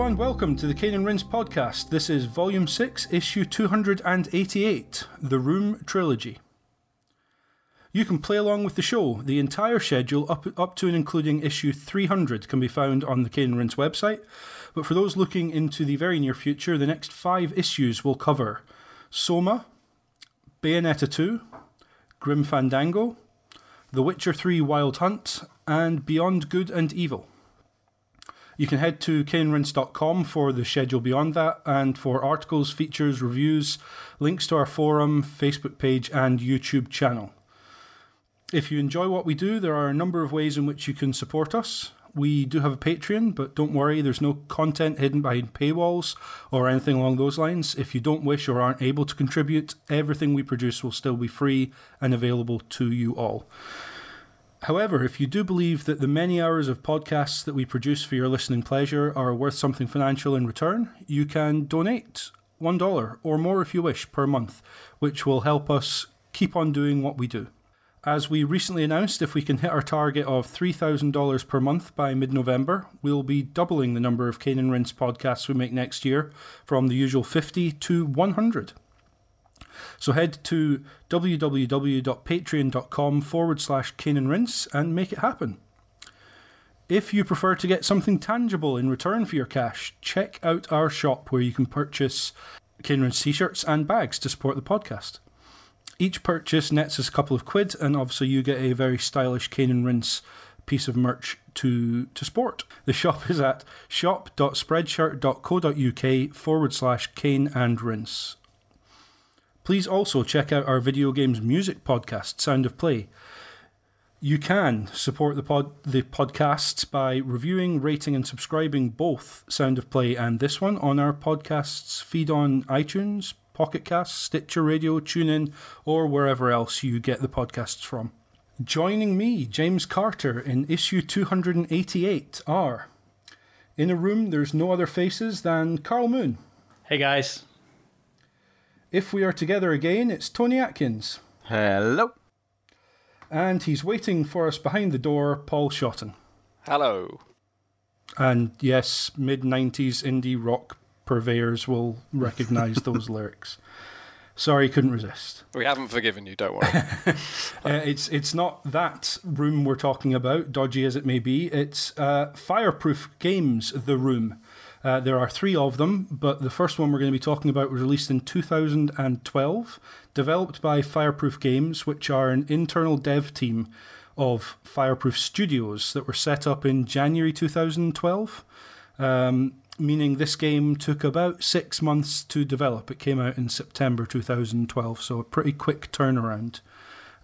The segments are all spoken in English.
And welcome to the Cane and Rinse podcast. This is Volume 6, Issue 288, The Room Trilogy. You can play along with the show. The entire schedule, up, up to and including issue 300, can be found on the Cane and Rinse website. But for those looking into the very near future, the next five issues will cover Soma, Bayonetta 2, Grim Fandango, The Witcher 3 Wild Hunt, and Beyond Good and Evil. You can head to caneandrinse.com for the schedule beyond that and for articles, features, reviews, links to our forum, Facebook page, and YouTube channel. If you enjoy what we do, there are a number of ways in which you can support us. We do have a Patreon, but don't worry, there's no content hidden behind paywalls or anything along those lines. If you don't wish or aren't able to contribute, everything we produce will still be free and available to you all. However, if you do believe that the many hours of podcasts that we produce for your listening pleasure are worth something financial in return, you can donate $1 or more if you wish per month, which will help us keep on doing what we do. As we recently announced, if we can hit our target of $3,000 per month by mid November, we'll be doubling the number of Cane and Rinse podcasts we make next year from the usual 50 to 100. So head to www.patreon.com forward slash and Rinse and make it happen. If you prefer to get something tangible in return for your cash, check out our shop where you can purchase Cane Rinse t shirts and bags to support the podcast. Each purchase nets us a couple of quid, and obviously, you get a very stylish Cane and Rinse piece of merch to, to sport. The shop is at shop.spreadshirt.co.uk forward slash Cane and Rinse. Please also check out our video games music podcast, Sound of Play. You can support the pod the podcasts by reviewing, rating, and subscribing both Sound of Play and this one on our podcasts feed on iTunes, Pocket Casts, Stitcher Radio, TuneIn, or wherever else you get the podcasts from. Joining me, James Carter, in issue 288 are In a room there's no other faces than Karl Moon. Hey guys. If we are together again, it's Tony Atkins. Hello. And he's waiting for us behind the door, Paul Shotton. Hello. And yes, mid 90s indie rock purveyors will recognize those lyrics. Sorry, couldn't resist. We haven't forgiven you, don't worry. uh, it's, it's not that room we're talking about, dodgy as it may be. It's uh, Fireproof Games, The Room. Uh, there are three of them, but the first one we're going to be talking about was released in 2012, developed by Fireproof Games, which are an internal dev team of Fireproof Studios that were set up in January 2012. Um, meaning this game took about six months to develop. It came out in September 2012, so a pretty quick turnaround.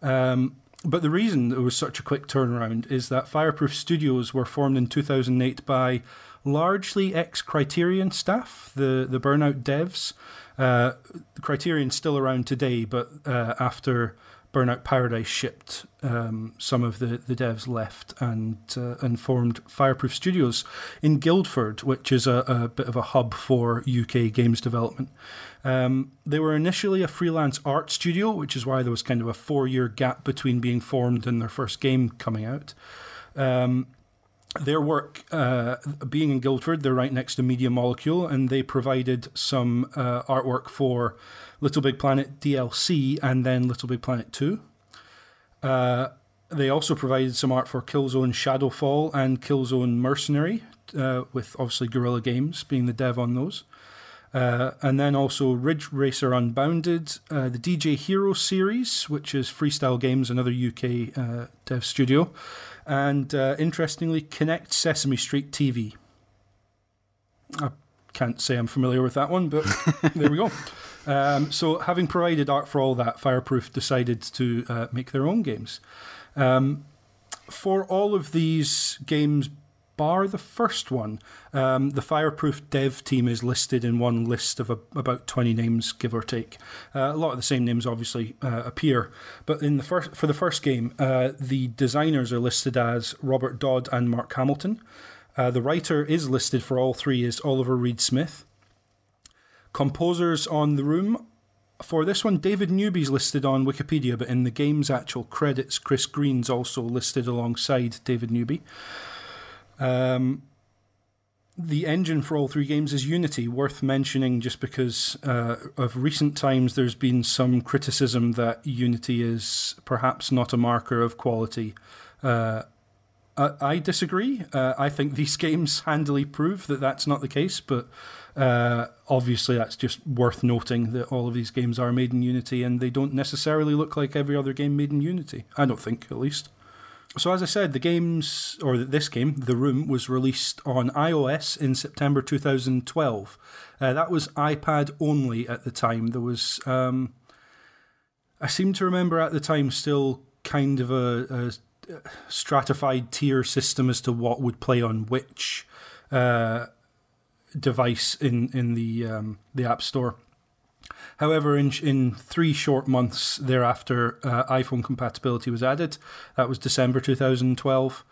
Um, but the reason it was such a quick turnaround is that Fireproof Studios were formed in 2008 by largely ex Criterion staff, the, the Burnout devs. Uh, Criterion's still around today, but uh, after Burnout Paradise shipped, um, some of the, the devs left and uh, and formed Fireproof Studios in Guildford, which is a, a bit of a hub for UK games development. Um, they were initially a freelance art studio, which is why there was kind of a four year gap between being formed and their first game coming out. Um, their work, uh, being in Guildford, they're right next to Media Molecule, and they provided some uh, artwork for Little Big Planet DLC and then Little Big Planet 2. Uh, they also provided some art for Killzone Shadowfall and Killzone Mercenary, uh, with obviously Guerrilla Games being the dev on those. Uh, and then also Ridge Racer Unbounded, uh, the DJ Hero series, which is Freestyle Games, another UK dev studio, and uh, interestingly, Kinect Sesame Street TV. I can't say I'm familiar with that one, but there we go. Um, so, having provided art for all that, Fireproof decided to uh, make their own games. Um, for all of these games, bar the first one, um, the Fireproof dev team is listed in one list of a, about 20 names, give or take. Uh, a lot of the same names obviously uh, appear, but in the first, for the first game, uh, the designers are listed as Robert Dodd and Mark Hamilton. Uh, the writer is listed for all three as Oliver Reed Smith. Composers on the room for this one, David Newby's listed on Wikipedia, but in the game's actual credits, Chris Green's also listed alongside David Newby. Um, the engine for all three games is Unity, worth mentioning just because uh, of recent times there's been some criticism that Unity is perhaps not a marker of quality. Uh, I, I, disagree. Uh, I think these games handily prove that that's not the case, but uh, obviously that's just worth noting that all of these games are made in Unity and they don't necessarily look like every other game made in Unity. I don't think, at least. So, as I said, the games, or this game, The Room, was released on iOS in September 2012. Uh, that was iPad only at the time. There was, um, I seem to remember at the time, still kind of a, a stratified tier system as to what would play on which uh, device in in the um, the App Store. However, in, in three short months thereafter, uh, iPhone compatibility was added. That was December 2012.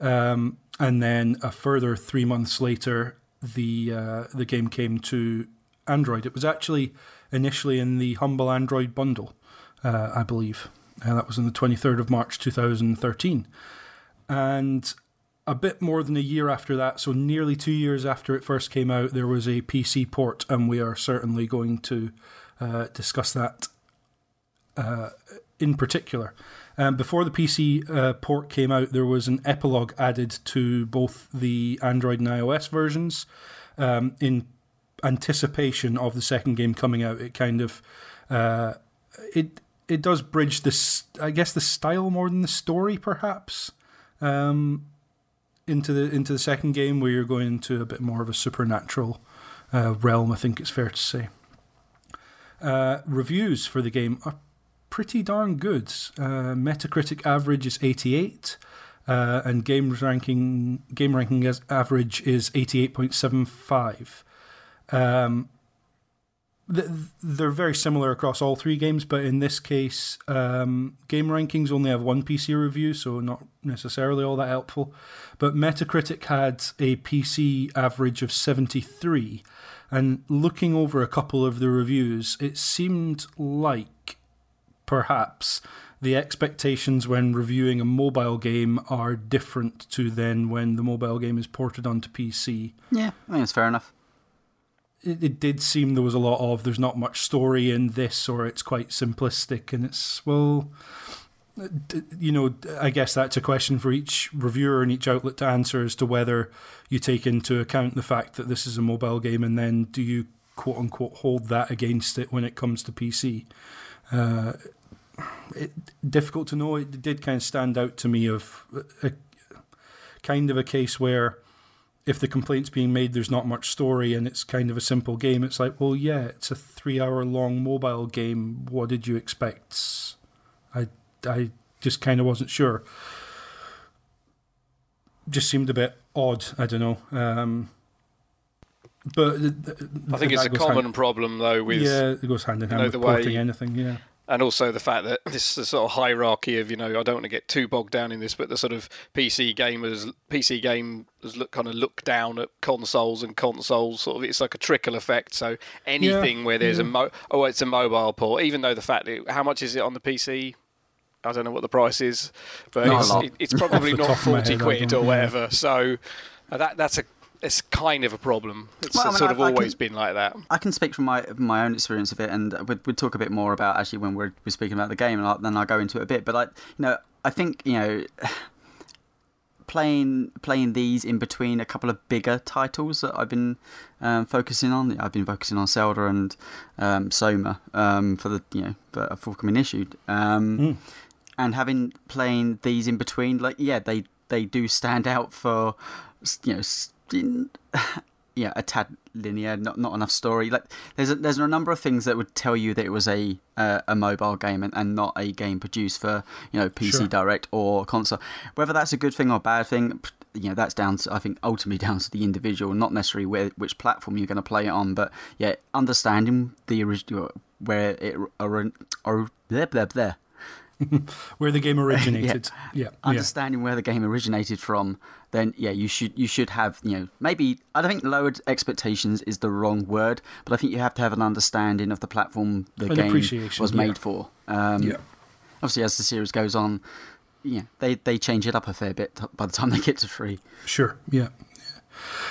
Um, and then a further three months later, the uh, the game came to Android. It was actually initially in the Humble Android bundle, uh, I believe. And that was on the 23rd of March 2013. And a bit more than a year after that, so nearly two years after it first came out, there was a PC port, and we are certainly going to uh, discuss that uh, in particular. Um, before the PC uh, port came out, there was an epilogue added to both the Android and iOS versions um, in anticipation of the second game coming out. It kind of uh, it it does bridge this, I guess, the style more than the story, perhaps. Um, into the into the second game where you're going into a bit more of a supernatural uh, realm. I think it's fair to say. Uh, reviews for the game are pretty darn good. Uh, Metacritic average is 88, uh, and game ranking game ranking as average is 88.75. Um, they're very similar across all three games, but in this case, um, game rankings only have one PC review, so not necessarily all that helpful. But Metacritic had a PC average of 73, and looking over a couple of the reviews, it seemed like perhaps the expectations when reviewing a mobile game are different to then when the mobile game is ported onto PC. Yeah, I think it's fair enough it, it did seem there was a lot of there's not much story in this, or it's quite simplistic, and it's well, you know, I guess that's a question for each reviewer and each outlet to answer as to whether you take into account the fact that this is a mobile game, and then do you quote unquote hold that against it when it comes to PC. Uh, it, difficult to know. It did kind of stand out to me of a, kind of a case where if the complaint's being made there's not much story and it's kind of a simple game, it's like, well, yeah, it's a three hour long mobile game. What did you expect? I, just kind of wasn't sure. Just seemed a bit odd. I don't know. Um, but I think it's a common hand, problem though. With yeah, it goes hand in hand you know, with porting way, anything. Yeah, and also the fact that this sort of hierarchy of you know I don't want to get too bogged down in this, but the sort of PC gamers, PC gamers look kind of look down at consoles and consoles. Sort of, it's like a trickle effect. So anything yeah, where there's yeah. a mo- oh, it's a mobile port, even though the fact that how much is it on the PC? I don't know what the price is, but it's, it, it's, probably not forty head, quid or whatever. Yeah. So uh, that that's a it's kind of a problem. It's well, I mean, sort I, of always can, been like that. I can speak from my my own experience of it, and we'd, we'd talk a bit more about actually when we're, we're speaking about the game, and I'll, then I'll go into it a bit. But I, you know, I think you know. Playing playing these in between a couple of bigger titles that I've been um, focusing on. I've been focusing on Zelda and um, Soma um, for the you know for a forthcoming issue, mm. And having playing these in between, like yeah, they they do stand out for you know yeah, a tad linear, not not enough story. Like there's a, there's a number of things that would tell you that it was a uh, a mobile game and, and not a game produced for you know PC sure. Direct or console. Whether that's a good thing or a bad thing, you know that's down to I think ultimately down to the individual, not necessarily where which platform you're going to play it on. But yeah, understanding the original where it or, or there there where the game originated. yeah. yeah. Understanding yeah. where the game originated from, then yeah, you should you should have you know maybe I don't think lowered expectations is the wrong word, but I think you have to have an understanding of the platform the an game was made yeah. for. Um, yeah. Obviously, as the series goes on, yeah, they they change it up a fair bit by the time they get to three. Sure. Yeah.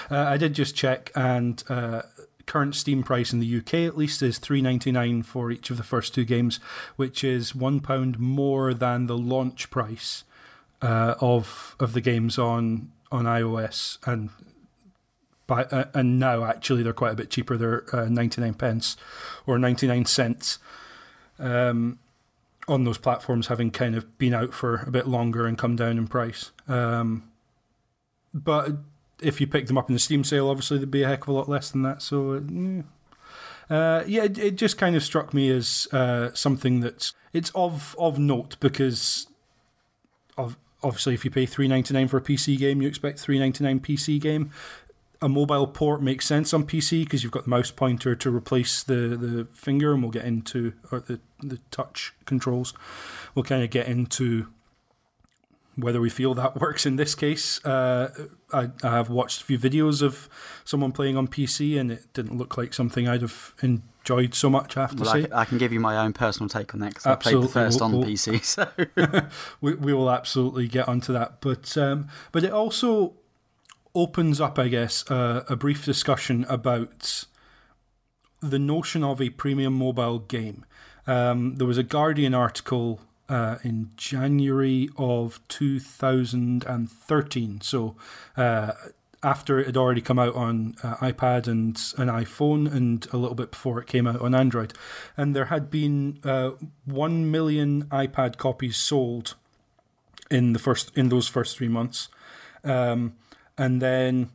Uh, I did just check, and uh, current Steam price in the UK at least is three ninety nine for each of the first two games, which is one pound more than the launch price uh, of of the games on on iOS and. By, uh, and now actually they're quite a bit cheaper. They're uh, 99 pence or 99 cents um, on those platforms, having kind of been out for a bit longer and come down in price. Um, but if you pick them up in the Steam sale, obviously they'd be a heck of a lot less than that. So, uh, yeah, uh, yeah it, it, just kind of struck me as uh, something that's it's of of note because of obviously if you pay three ninety nine for a PC game, you expect three ninety nine PC game. A mobile port makes sense on PC because you've got the mouse pointer to replace the, the finger, and we'll get into or the the touch controls. We'll kind of get into whether we feel that works in this case. Uh, I, I, have watched a few videos of someone playing on PC, and it didn't look like something I'd have enjoyed so much. I have to well, say. I can, I can, give you my own personal take on that because I played the first we'll, on we'll, PC. So we, we will absolutely get onto that, but um, but it also opens up, I guess, uh, a brief discussion about the notion of a premium mobile game. Um, there was a Guardian article uh, in January of 2013. So uh, after it had already come out on uh, iPad and an iPhone, and a little bit before it came out on Android, and there had been uh, one million iPad copies sold in the first in those first three months, um, and then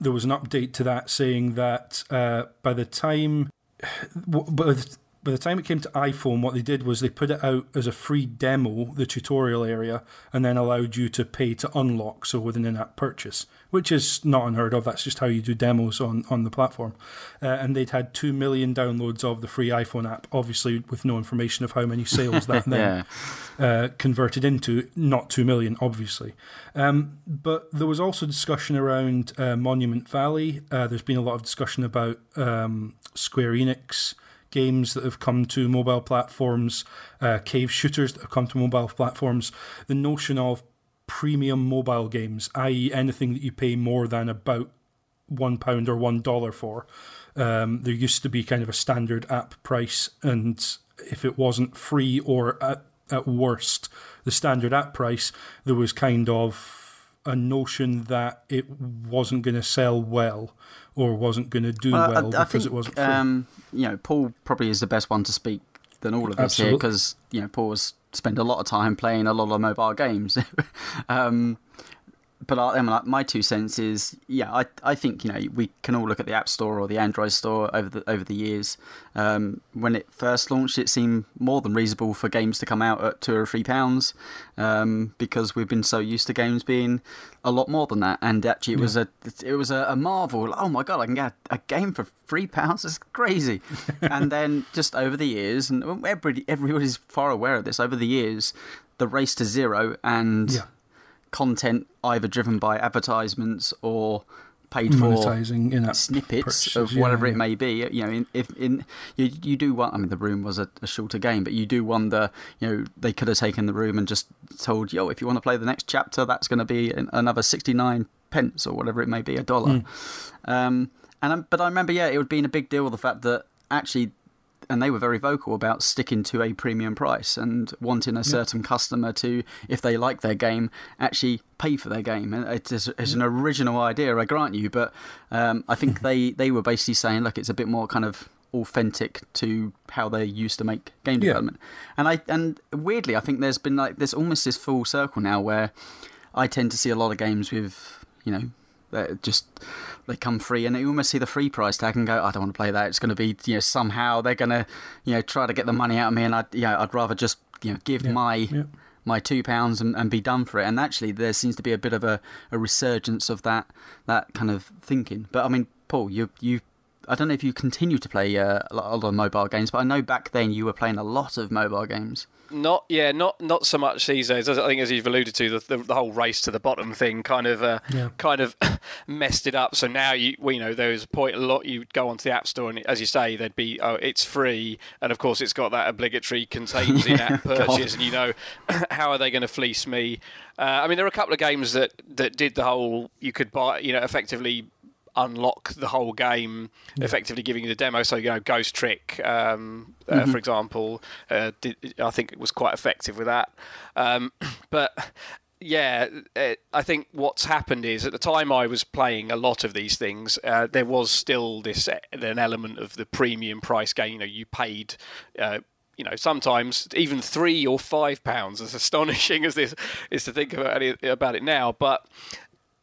there was an update to that saying that uh, by the time. But by the time it came to iPhone, what they did was they put it out as a free demo, the tutorial area, and then allowed you to pay to unlock, so with an in app purchase, which is not unheard of. That's just how you do demos on, on the platform. Uh, and they'd had 2 million downloads of the free iPhone app, obviously with no information of how many sales that then yeah. uh, converted into. Not 2 million, obviously. Um, but there was also discussion around uh, Monument Valley. Uh, there's been a lot of discussion about um, Square Enix games that have come to mobile platforms, uh, cave shooters that have come to mobile platforms, the notion of premium mobile games, i.e., anything that you pay more than about one pound or one dollar for. Um, there used to be kind of a standard app price, and if it wasn't free or at, at worst the standard app price, there was kind of a notion that it wasn't going to sell well or wasn't going to do well, well I, I because think, it wasn't free. Um, you know, Paul probably is the best one to speak than all of us Absolutely. here because you know Paul has spent a lot of time playing a lot of mobile games. um, but I, I mean, my two cents is, yeah, I I think you know we can all look at the App Store or the Android Store over the over the years. Um, when it first launched, it seemed more than reasonable for games to come out at two or three pounds, um, because we've been so used to games being a lot more than that. And actually, it yeah. was a it was a, a, marvel. Oh my god, I can get a game for three pounds. It's crazy. and then just over the years, and everybody everybody's far aware of this. Over the years, the race to zero and yeah content either driven by advertisements or paid Monetizing for snippets purchases, of whatever yeah, it may be. You know, in, if in you, you do want. I mean, the room was a, a, shorter game, but you do wonder. You know, they could have taken the room and just told, "Yo, if you want to play the next chapter, that's going to be an, another sixty nine pence or whatever it may be, a dollar." Mm. Um, and but I remember, yeah, it would be a big deal the fact that actually and they were very vocal about sticking to a premium price and wanting a certain customer to, if they like their game, actually pay for their game. And it's, it's an original idea, I grant you, but um, I think they, they were basically saying, look, it's a bit more kind of authentic to how they used to make game development. Yeah. And I and weirdly, I think there's been like there's almost this full circle now where I tend to see a lot of games with you know that just they come free, and you almost see the free price tag and go, I don't want to play that. It's going to be you know somehow they're going to you know try to get the money out of me, and I yeah I'd rather just you know give yeah. my yeah. my two pounds and, and be done for it. And actually, there seems to be a bit of a, a resurgence of that that kind of thinking. But I mean, Paul, you you I don't know if you continue to play uh, a lot of mobile games, but I know back then you were playing a lot of mobile games. Not yeah, not not so much these days. I think as you've alluded to, the, the, the whole race to the bottom thing kind of uh, Yeah. kind of messed it up. So now you we you know there was a point a lot you'd go onto the app store and as you say there'd be oh it's free and of course it's got that obligatory contains in-app purchase and you know how are they going to fleece me? Uh, I mean there are a couple of games that that did the whole you could buy you know effectively unlock the whole game, effectively giving you the demo. So you know, Ghost Trick, um, uh, for example, uh, did, I think it was quite effective with that. Um, but yeah, uh, I think what's happened is at the time I was playing a lot of these things, uh, there was still this uh, an element of the premium price game. You know, you paid. Uh, you know, sometimes even three or five pounds, as astonishing as this is to think about it, about it now. But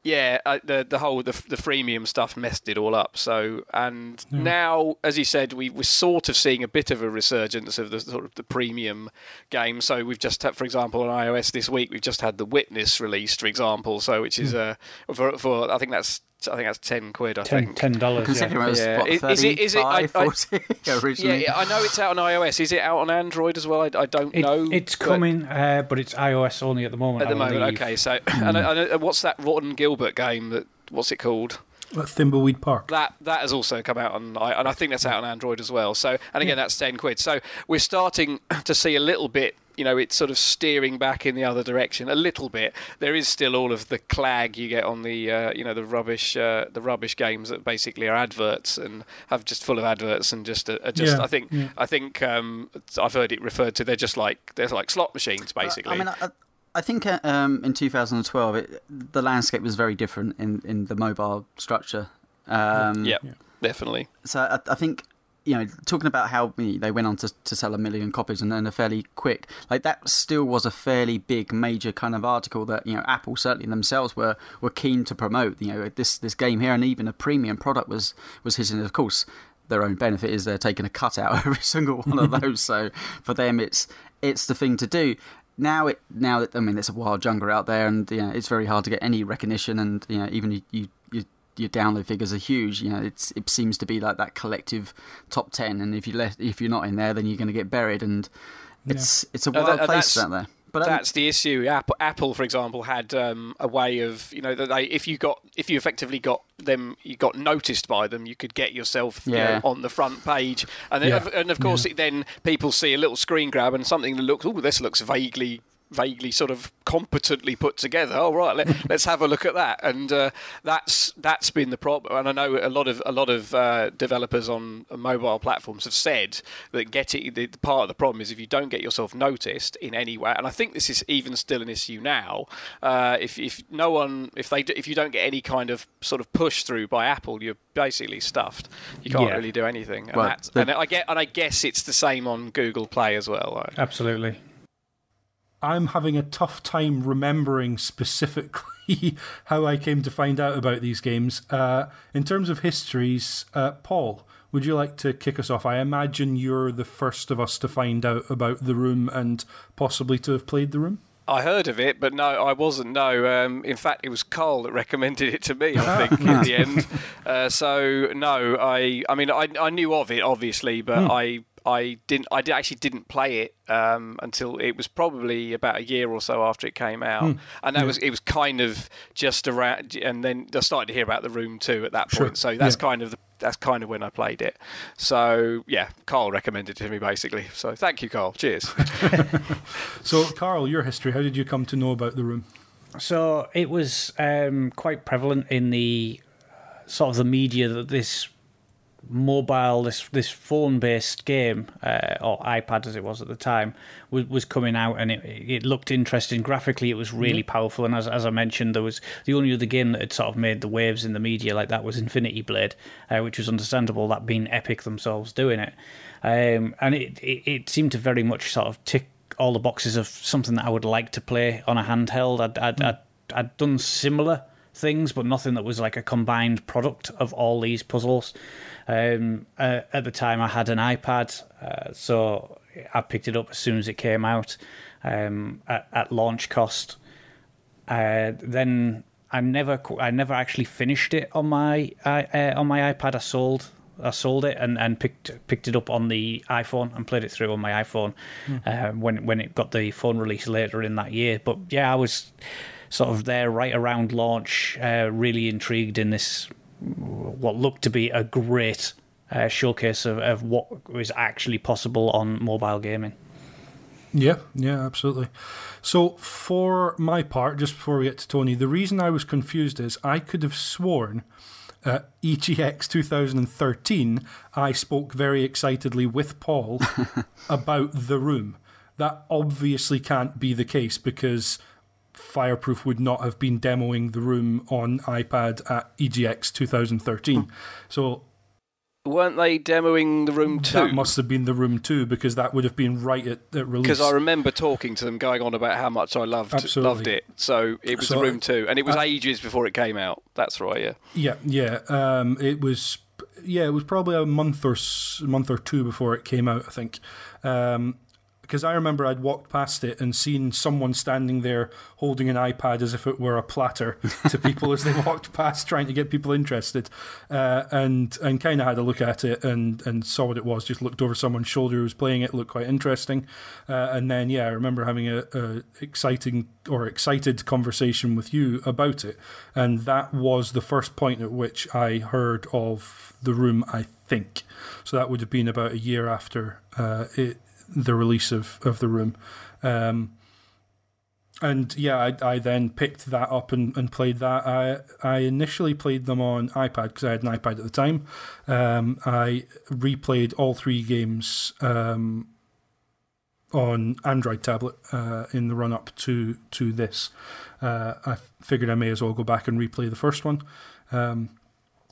yeah, uh, the the whole the, the freemium stuff messed it all up. So and now, as you said, we we're sort of seeing a bit of a resurgence of the sort of the premium game. So we've just had, for example, on iOS this week, we've just had the Witness released, for example. So which is uh, for for I think that's I think that's ten quid. I Ten think. ten dollars. Considering it was Yeah. what, Is- is it- is it- I- 35, I- 40 Yeah, originally. yeah, I know it's out on iOS. Is it out on Android as well? I, I don't It, know. it's but- coming, uh, but it's iOS only at the moment. at the I moment. believe. Okay, so and, I- and, uh, what's that Ron Gilbert game? That what's it called? Uh, Thimbleweed Park. that that has also come out on and I think that's out on Android as well. So and again that's ten quid. So we're starting to see a little bit. You know, it's sort of steering back in the other direction a little bit. There is still all of the clag you get on the, uh, you know, the rubbish, uh, the rubbish games that basically are adverts and have just full of adverts and just, uh, just. Yeah, I think, yeah. I think um, I've heard it referred to. They're just like they're like slot machines, basically. I mean, I, I think uh, um, in 2012, it, the landscape was very different in, in the mobile structure. Um, yeah, definitely. So I, I think you know, talking about how they went on to, to sell a million copies and then a fairly quick, like that still was a fairly big, major kind of article that you know Apple certainly themselves were were keen to promote. You know, this this game here, and even a premium product was was hitting. Of course, their own benefit is they're taking a cut out every single one of those. so for them, it's it's the thing to do. Now it now that I mean, it's a wild jungle out there, and you know, it's very hard to get any recognition, and you know, even you, you your download figures are huge. You know, it's it seems to be like that collective top ten, and if you let if you're not in there, then you're going to get buried, and it's it's a No, wild that- place that's- out there. But um, That's the issue. Apple, Apple, for example, had um, a way of you know that they if you got if you effectively got them you got noticed by them, you could get yourself you know, on the front page, and then, Yeah. and of course it, then people see a little screen grab and something that looks oh this looks vaguely vaguely sort of competently put together. Oh right, let, let's have a look at that. And uh, that's that's been the problem. And I know a lot of a lot of uh, developers on mobile platforms have said that getting the, the part of the problem is if you don't get yourself noticed in any way. And I think this is even still an issue now. Uh, if if no one if they do- if you don't get any kind of sort of push through by Apple, you're basically stuffed. You can't Yeah. really do anything. And, Well, that's, the- and I get and I guess it's the same on Google Play as well. Absolutely. I'm having a tough time remembering specifically how I came to find out about these games. Uh, in terms of histories, uh, Paul, would you like to kick us off? I imagine you're the first of us to find out about The Room and possibly to have played The Room. I heard of it, but no, I wasn't. No, um, in fact, it was Karl that recommended it to me. I think in the end. Uh, so no, I. I mean, I, I knew of it obviously, but I. I didn't. I did- actually didn't play it um, until it was probably about a year or so after it came out, and that was it was kind of just around. And then I started to hear about the room too at that Sure. point. So that's Yeah. kind of the, that's kind of when I played it. So yeah, Karl recommended it to me basically. So thank you, Karl. Cheers. So, Karl, your history, how did you come to know about The Room? So it was um, quite prevalent in the uh, sort of the media that this mobile, this this phone based game uh, or iPad as it was at the time was, was coming out, and it, it looked interesting graphically. It was really powerful, and as as I mentioned, there was the only other game that had sort of made the waves in the media like that was Infinity Blade, uh, which was understandable. That being Epic themselves doing it, um, and it, it it seemed to very much sort of tick all the boxes of something that I would like to play on a handheld. I'd I'd, I'd, I'd done similar things, but nothing that was like a combined product of all these puzzles. Um, uh, at the time, I had an iPad, uh, so I picked it up as soon as it came out um, at, at launch cost. Uh, then I never, I never actually finished it on my uh, on my iPad. I sold I sold it and, and picked picked it up on the iPhone and played it through on my iPhone uh, when when it got the phone release later in that year. But yeah, I was sort of there right around launch, uh, really intrigued in this what looked to be a great uh, showcase of, of what was actually possible on mobile gaming. Yeah, yeah, absolutely. So, for my part, just before we get to Tony, the reason I was confused is I could have sworn at EGX 2013 I spoke very excitedly with Paul about the room. That obviously can't be the case because Fireproof would not have been demoing the room on iPad at EGX 2013. So Weren't they demoing the room too? that must have been the room too, because that would have been right at, at release. Because I remember talking to them, going on about how much I loved Absolutely. loved it. So it was So, the room two, and it was uh, ages before it came out. That's right. Yeah. Yeah, yeah. Um, it was, yeah, it was probably a month or month or two before it came out. I think, um, because I remember I'd walked past it and seen someone standing there holding an iPad as if it were a platter to people as they walked past, trying to get people interested, uh, and and kind of had a look at it and and saw what it was. Just looked over someone's shoulder who was playing it, looked quite interesting, uh, and then yeah, I remember having a, a exciting or excited conversation with you about it, and that was the first point at which I heard of the room. I think so. That would have been about a year after uh, it, the release of of the room. Um, and yeah, I, I then picked that up and, and played that. I I initially played them on iPad because I had an iPad at the time. Um, I replayed all three games um, on Android tablet uh, in the run up to to this. Uh, I figured I may as well go back and replay the first one. Um,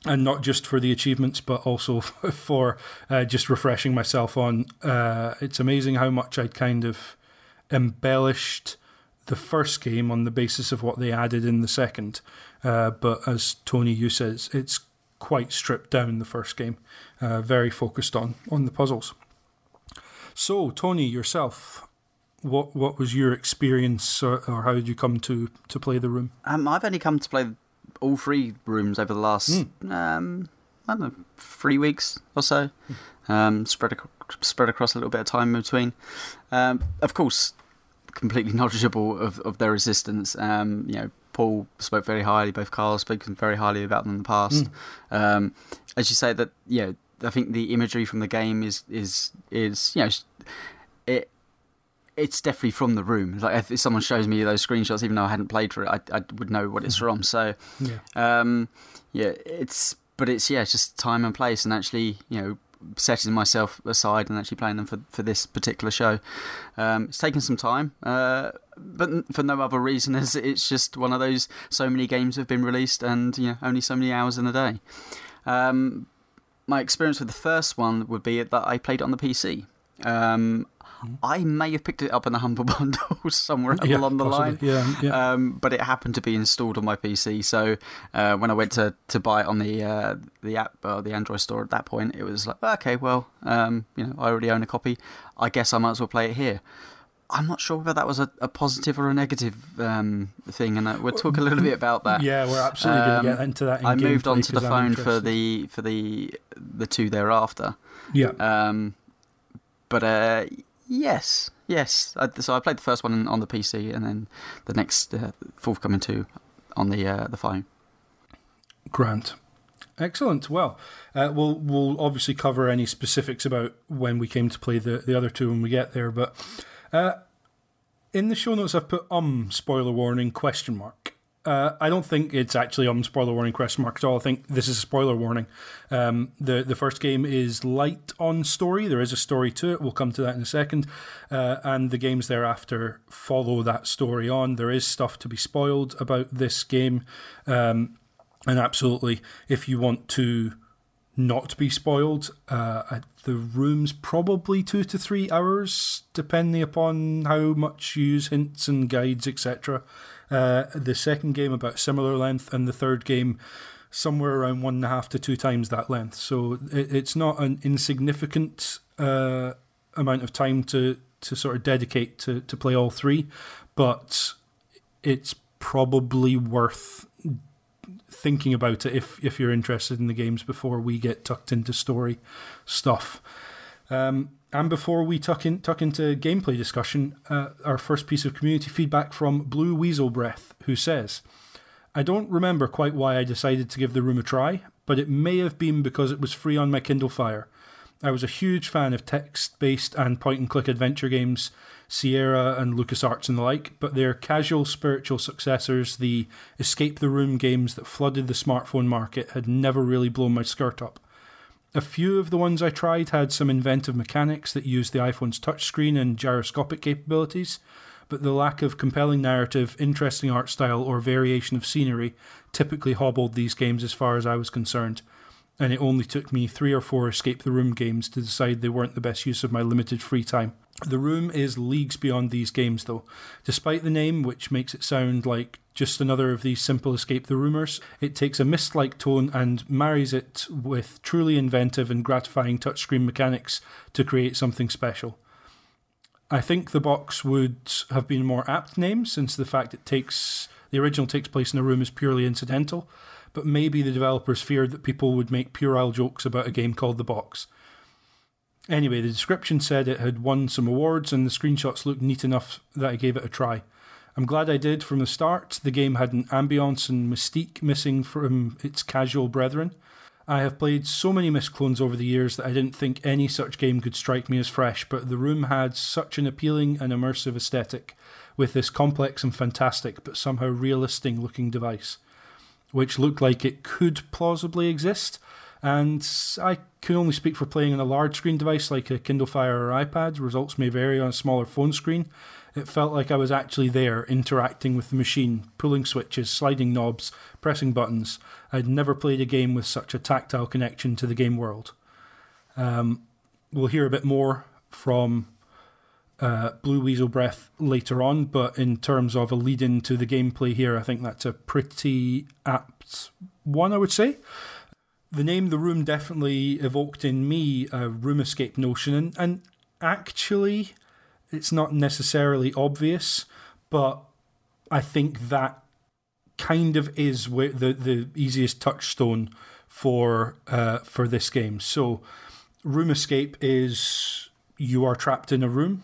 and not just for the achievements, but also for uh, just refreshing myself on. Uh, it's amazing how much I'd kind of embellished the first game on the basis of what they added in the second. Uh, but as Tony, you said, it's, it's quite stripped down the first game, uh, very focused on on the puzzles. So, Tony, yourself, what what was your experience, or, or how did you come to to play the room? Um, I've only come to play all three rooms over the last um, I don't know three weeks or so, um, spread ac- spread across a little bit of time in between. Um, of course, completely knowledgeable of, of their existence. Um, you know, Paul spoke very highly. Both Karl spoken very highly about them in the past. Um, as you say, that you know, I think the imagery from the game is is is you know, it it's definitely from the room. Like if someone shows me those screenshots, even though I hadn't played for it, I, I would know what it's from. So, Yeah. um, yeah, it's but it's yeah, it's just time and place, and actually, you know, setting myself aside and actually playing them for for this particular show. Um, it's taken some time, uh, but for no other reason as it's just one of those. So many games have been released, and you know, only so many hours in a day. Um, my experience with the first one would be that I played it on the PC. Um, I may have picked it up in a Humble Bundle somewhere Yeah, along the line. Yeah, yeah. Um, but it happened to be installed on my PC, so uh, when I went to, to buy it on the uh, the app or the Android store at that point, it was like, okay, well, um, you know, I already own a copy. I guess I might as well play it here. I'm not sure whether that was a, a positive or a negative um, thing, and uh, we'll talk a little bit about that. Yeah, we're absolutely going to Um, get into that. In I moved on to the phone for the for the the two thereafter. yeah. Um, but uh, yes, yes. I, so I played the first one on the PC, and then the next uh, forthcoming two on the uh, the phone. Grant. Excellent. Well, uh, we'll we'll obviously cover any specifics about when we came to play the, the other two when we get there. But uh, in the show notes, I've put um spoiler warning question mark. Uh, I don't think it's actually on spoiler warning question mark at all. I think this is a spoiler warning. Um, the the first game is light on story. There is a story to it. We'll come to that in a second. Uh, and the games thereafter follow that story on. There is stuff to be spoiled about this game. Um, and absolutely, if you want to not be spoiled, uh, the room's probably two to three hours, depending upon how much you use hints and guides, etc. Uh, the second game about similar length, and the third game somewhere around one and a half to two times that length. So it, it's not an insignificant uh, amount of time to to sort of dedicate to to play all three, but it's probably worth thinking about it if if you're interested in the games before we get tucked into story stuff. Um, and before we tuck in tuck into gameplay discussion, uh, our first piece of community feedback from Blue Weasel Breath, who says, "I don't remember quite why I decided to give the room a try, but it may have been because it was free on my Kindle Fire. I was a huge fan of text based and point and click adventure games, Sierra and LucasArts and the like, but their casual spiritual successors, the escape the room games that flooded the smartphone market, had never really blown my skirt up. A few of the ones I tried had some inventive mechanics that used the iPhone's touchscreen and gyroscopic capabilities, but the lack of compelling narrative, interesting art style, or variation of scenery typically hobbled these games as far as I was concerned and it only took me three or four escape the room games to decide they weren't the best use of my limited free time. The room is leagues beyond these games, though. Despite the name, which makes it sound like just another of these simple escape the roomers, it takes a Myst like tone and marries it with truly inventive and gratifying touchscreen mechanics to create something special. I think the box would have been a more apt name since the fact it takes the original takes place in a room is purely incidental but maybe the developers feared that people would make puerile jokes about a game called The Box. Anyway, the description said it had won some awards, and the screenshots looked neat enough that I gave it a try. I'm glad I did from the start. The game had an ambience and mystique missing from its casual brethren. I have played so many Myst clones over the years that I didn't think any such game could strike me as fresh, but The Room had such an appealing and immersive aesthetic with this complex and fantastic but somehow realistic looking device which looked like it could plausibly exist. And I can only speak for playing on a large screen device like a Kindle Fire or iPad. Results may vary on a smaller phone screen. It felt like I was actually there, interacting with the machine, pulling switches, sliding knobs, pressing buttons. I'd never played a game with such a tactile connection to the game world. Um, we'll hear a bit more from uh, Blue Weasel Breath later on, but in terms of a lead in to the gameplay here, I think that's a pretty apt one, I would say. The name The Room definitely evoked in me a room escape notion, and, and actually, it's not necessarily obvious, but I think that kind of is the, the easiest touchstone for uh, for this game. So, room escape is you are trapped in a room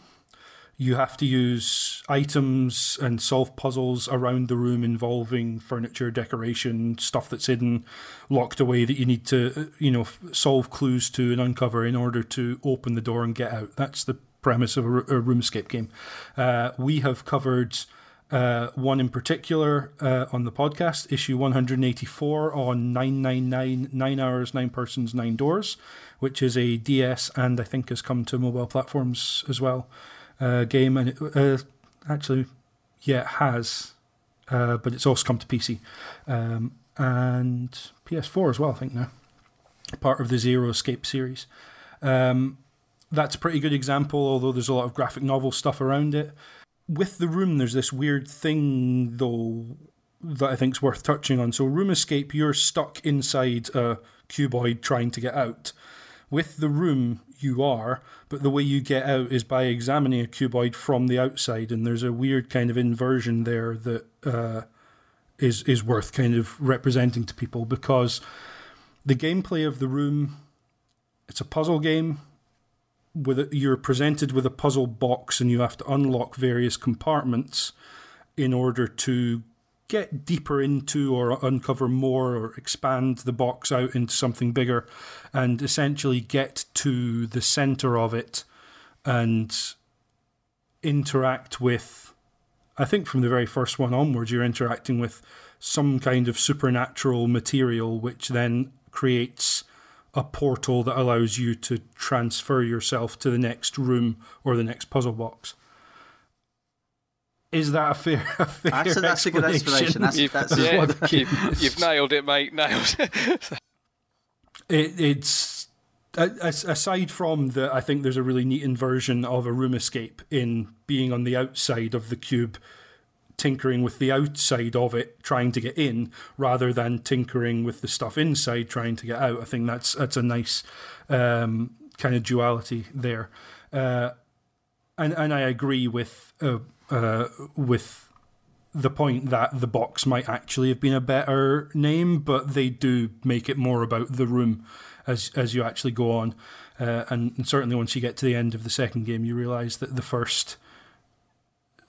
you have to use items and solve puzzles around the room involving furniture, decoration, stuff that's hidden, locked away that you need to, you know, solve clues to and uncover in order to open the door and get out. That's the premise of a, a room escape game. Uh, we have covered uh, one in particular uh, on the podcast, issue 184 on 999 Nine Hours, Nine Persons, Nine Doors, which is a DS and I think has come to mobile platforms as well uh, game, and it, uh, actually, yeah, it has, uh, but it's also come to PC um, and PS4 as well. I think now, part of the Zero Escape series. Um, that's a pretty good example, although there's a lot of graphic novel stuff around it. With the room, there's this weird thing though that I think is worth touching on. So, room escape, you're stuck inside a cuboid trying to get out. With the room, you are, but the way you get out is by examining a cuboid from the outside, and there's a weird kind of inversion there that uh, is is worth kind of representing to people because the gameplay of the room, it's a puzzle game. With it, you're presented with a puzzle box, and you have to unlock various compartments in order to get deeper into or uncover more or expand the box out into something bigger and essentially get to the center of it and interact with I think from the very first one onwards you're interacting with some kind of supernatural material which then creates a portal that allows you to transfer yourself to the next room or the next puzzle box. Is that a fair, a fair that's, a, that's a good explanation. That's, you've, that's yeah, you've, you've, nailed it, mate. Nailed it. it it's aside from that, I think there's a really neat inversion of a room escape in being on the outside of the cube, tinkering with the outside of it, trying to get in, rather than tinkering with the stuff inside, trying to get out. I think that's that's a nice um, kind of duality there, uh, and and I agree with. Uh, uh, with the point that the box might actually have been a better name, but they do make it more about the room as as you actually go on. Uh, and, and, certainly once you get to the end of the second game, you realise that the first,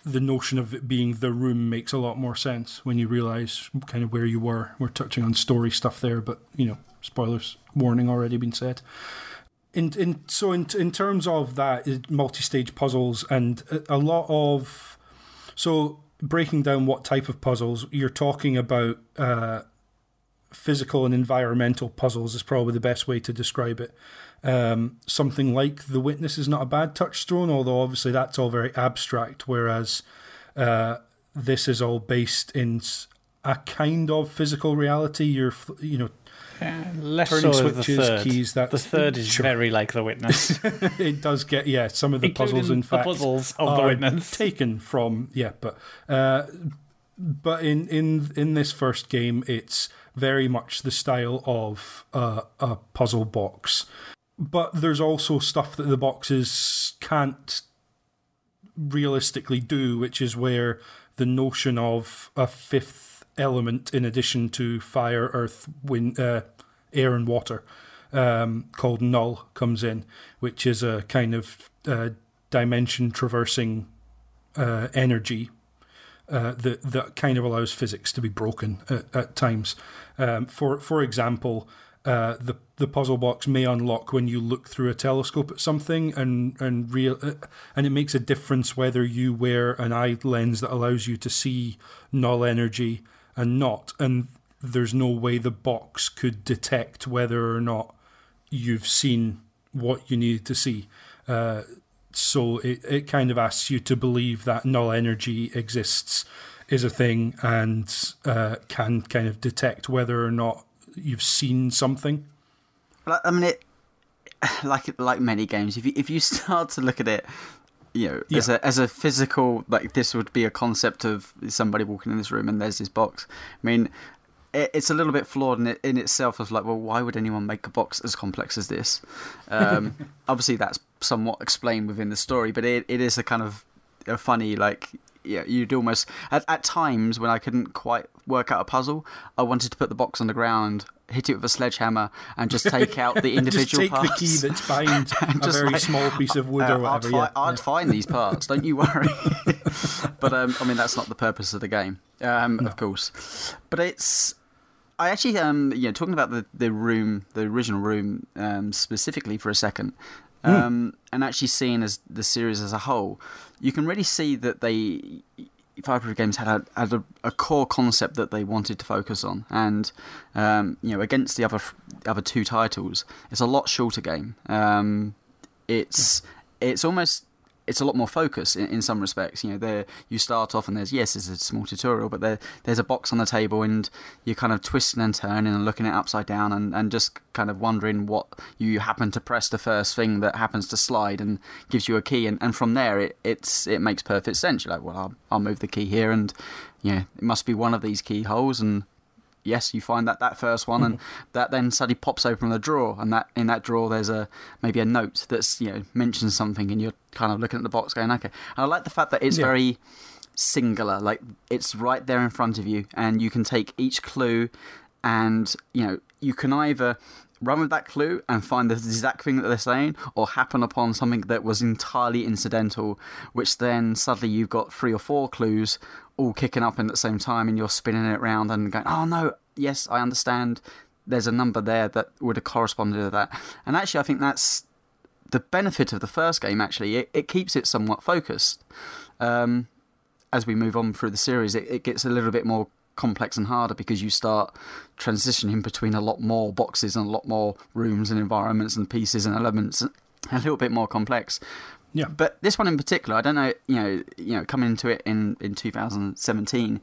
the notion of it being the room makes a lot more sense when you realise kind of where you were. We're touching on story stuff there, but you know, spoilers warning already been said. In in so in in terms of that multi-stage puzzles and a, a lot of so breaking down what type of puzzles you're talking about. Uh, physical and environmental puzzles is probably the best way to describe it. Um, something like The Witness is not a bad touchstone, although obviously that's all very abstract, whereas uh, this is all based in a kind of physical reality. You're, you know, less turning so switches, the third. keys. That the third is sure. very like The Witness. it does get yeah. Some of the Including puzzles, in fact, puzzles of The Witness taken from yeah, but uh, but in in in this first game, it's very much the style of uh, a puzzle box. But there's also stuff that the boxes can't realistically do, which is where the notion of a fifth element in addition to fire, earth, wind, uh, air, and water um, called null comes in, which is a kind of uh, dimension traversing uh, energy uh, that that kind of allows physics to be broken at, at times. Um, for for example, uh, the the puzzle box may unlock when you look through a telescope at something, and and real uh, and it makes a difference whether you wear an eye lens that allows you to see null energy and not. And there's no way the box could detect whether or not you've seen what you needed to see. Uh, so it, it kind of asks you to believe that null energy exists is a thing and uh, can kind of detect whether or not you've seen something. I mean, it like like many games. If you if you start to look at it, you know, yeah. as a as a physical, like this would be a concept of somebody walking in this room and there's this box. I mean, it's a little bit flawed in, it, in itself. Of like, well, why would anyone make a box as complex as this? Um, obviously, that's somewhat explained within the story, but it, it is a kind of a funny like yeah, you'd almost at, at times when I couldn't quite work out a puzzle, I wanted to put the box on the ground, hit it with a sledgehammer, and just take out the individual just take parts. the key that's behind a very like, small piece of wood uh, or whatever. I'd, fi- yeah. I'd yeah. find these parts. Don't you worry. but um, I mean, that's not the purpose of the game, um, no. of course. But it's I actually, um, you know, talking about the, the room, the original room, um, specifically for a second. Um, mm. and actually seeing as the series as a whole, you can really see that they Fireproof Games had a, had a, a, core concept that they wanted to focus on, and um, you know, against the other other two titles, it's a lot shorter game. Um, it's it's almost it's a lot more focused in, in some respects. You know, there you start off and there's yes, there's a small tutorial, but there there's a box on the table and you're kind of twisting and turning and looking it upside down and, and just kind of wondering what you happen to press the first thing that happens to slide and gives you a key and, and from there it it's it makes perfect sense. You're like, well, I'll, I'll move the key here and yeah, it must be one of these keyholes and yes, you find that that first one, and that then suddenly pops open the drawer, and that in that drawer there's a maybe a note that's you know mentions something, and you're kind of looking at the box going, okay. And I like the fact that it's yeah. very singular, like it's right there in front of you, and you can take each clue, and you know you can either run with that clue and find the exact thing that they're saying, or happen upon something that was entirely incidental, which then suddenly you've got three or four clues all kicking up in at the same time and you're spinning it around and going, oh no, yes, I understand. There's a number there that would have corresponded to that. And actually, I think that's the benefit of the first game, actually. It, it keeps it somewhat focused. Um, as we move on through the series, it, it gets a little bit more complex and harder because you start transitioning between a lot more boxes and a lot more rooms and environments and pieces and elements, a little bit more complex. Yeah. But this one in particular, I don't know, you know, you know, coming into it in, in 2017,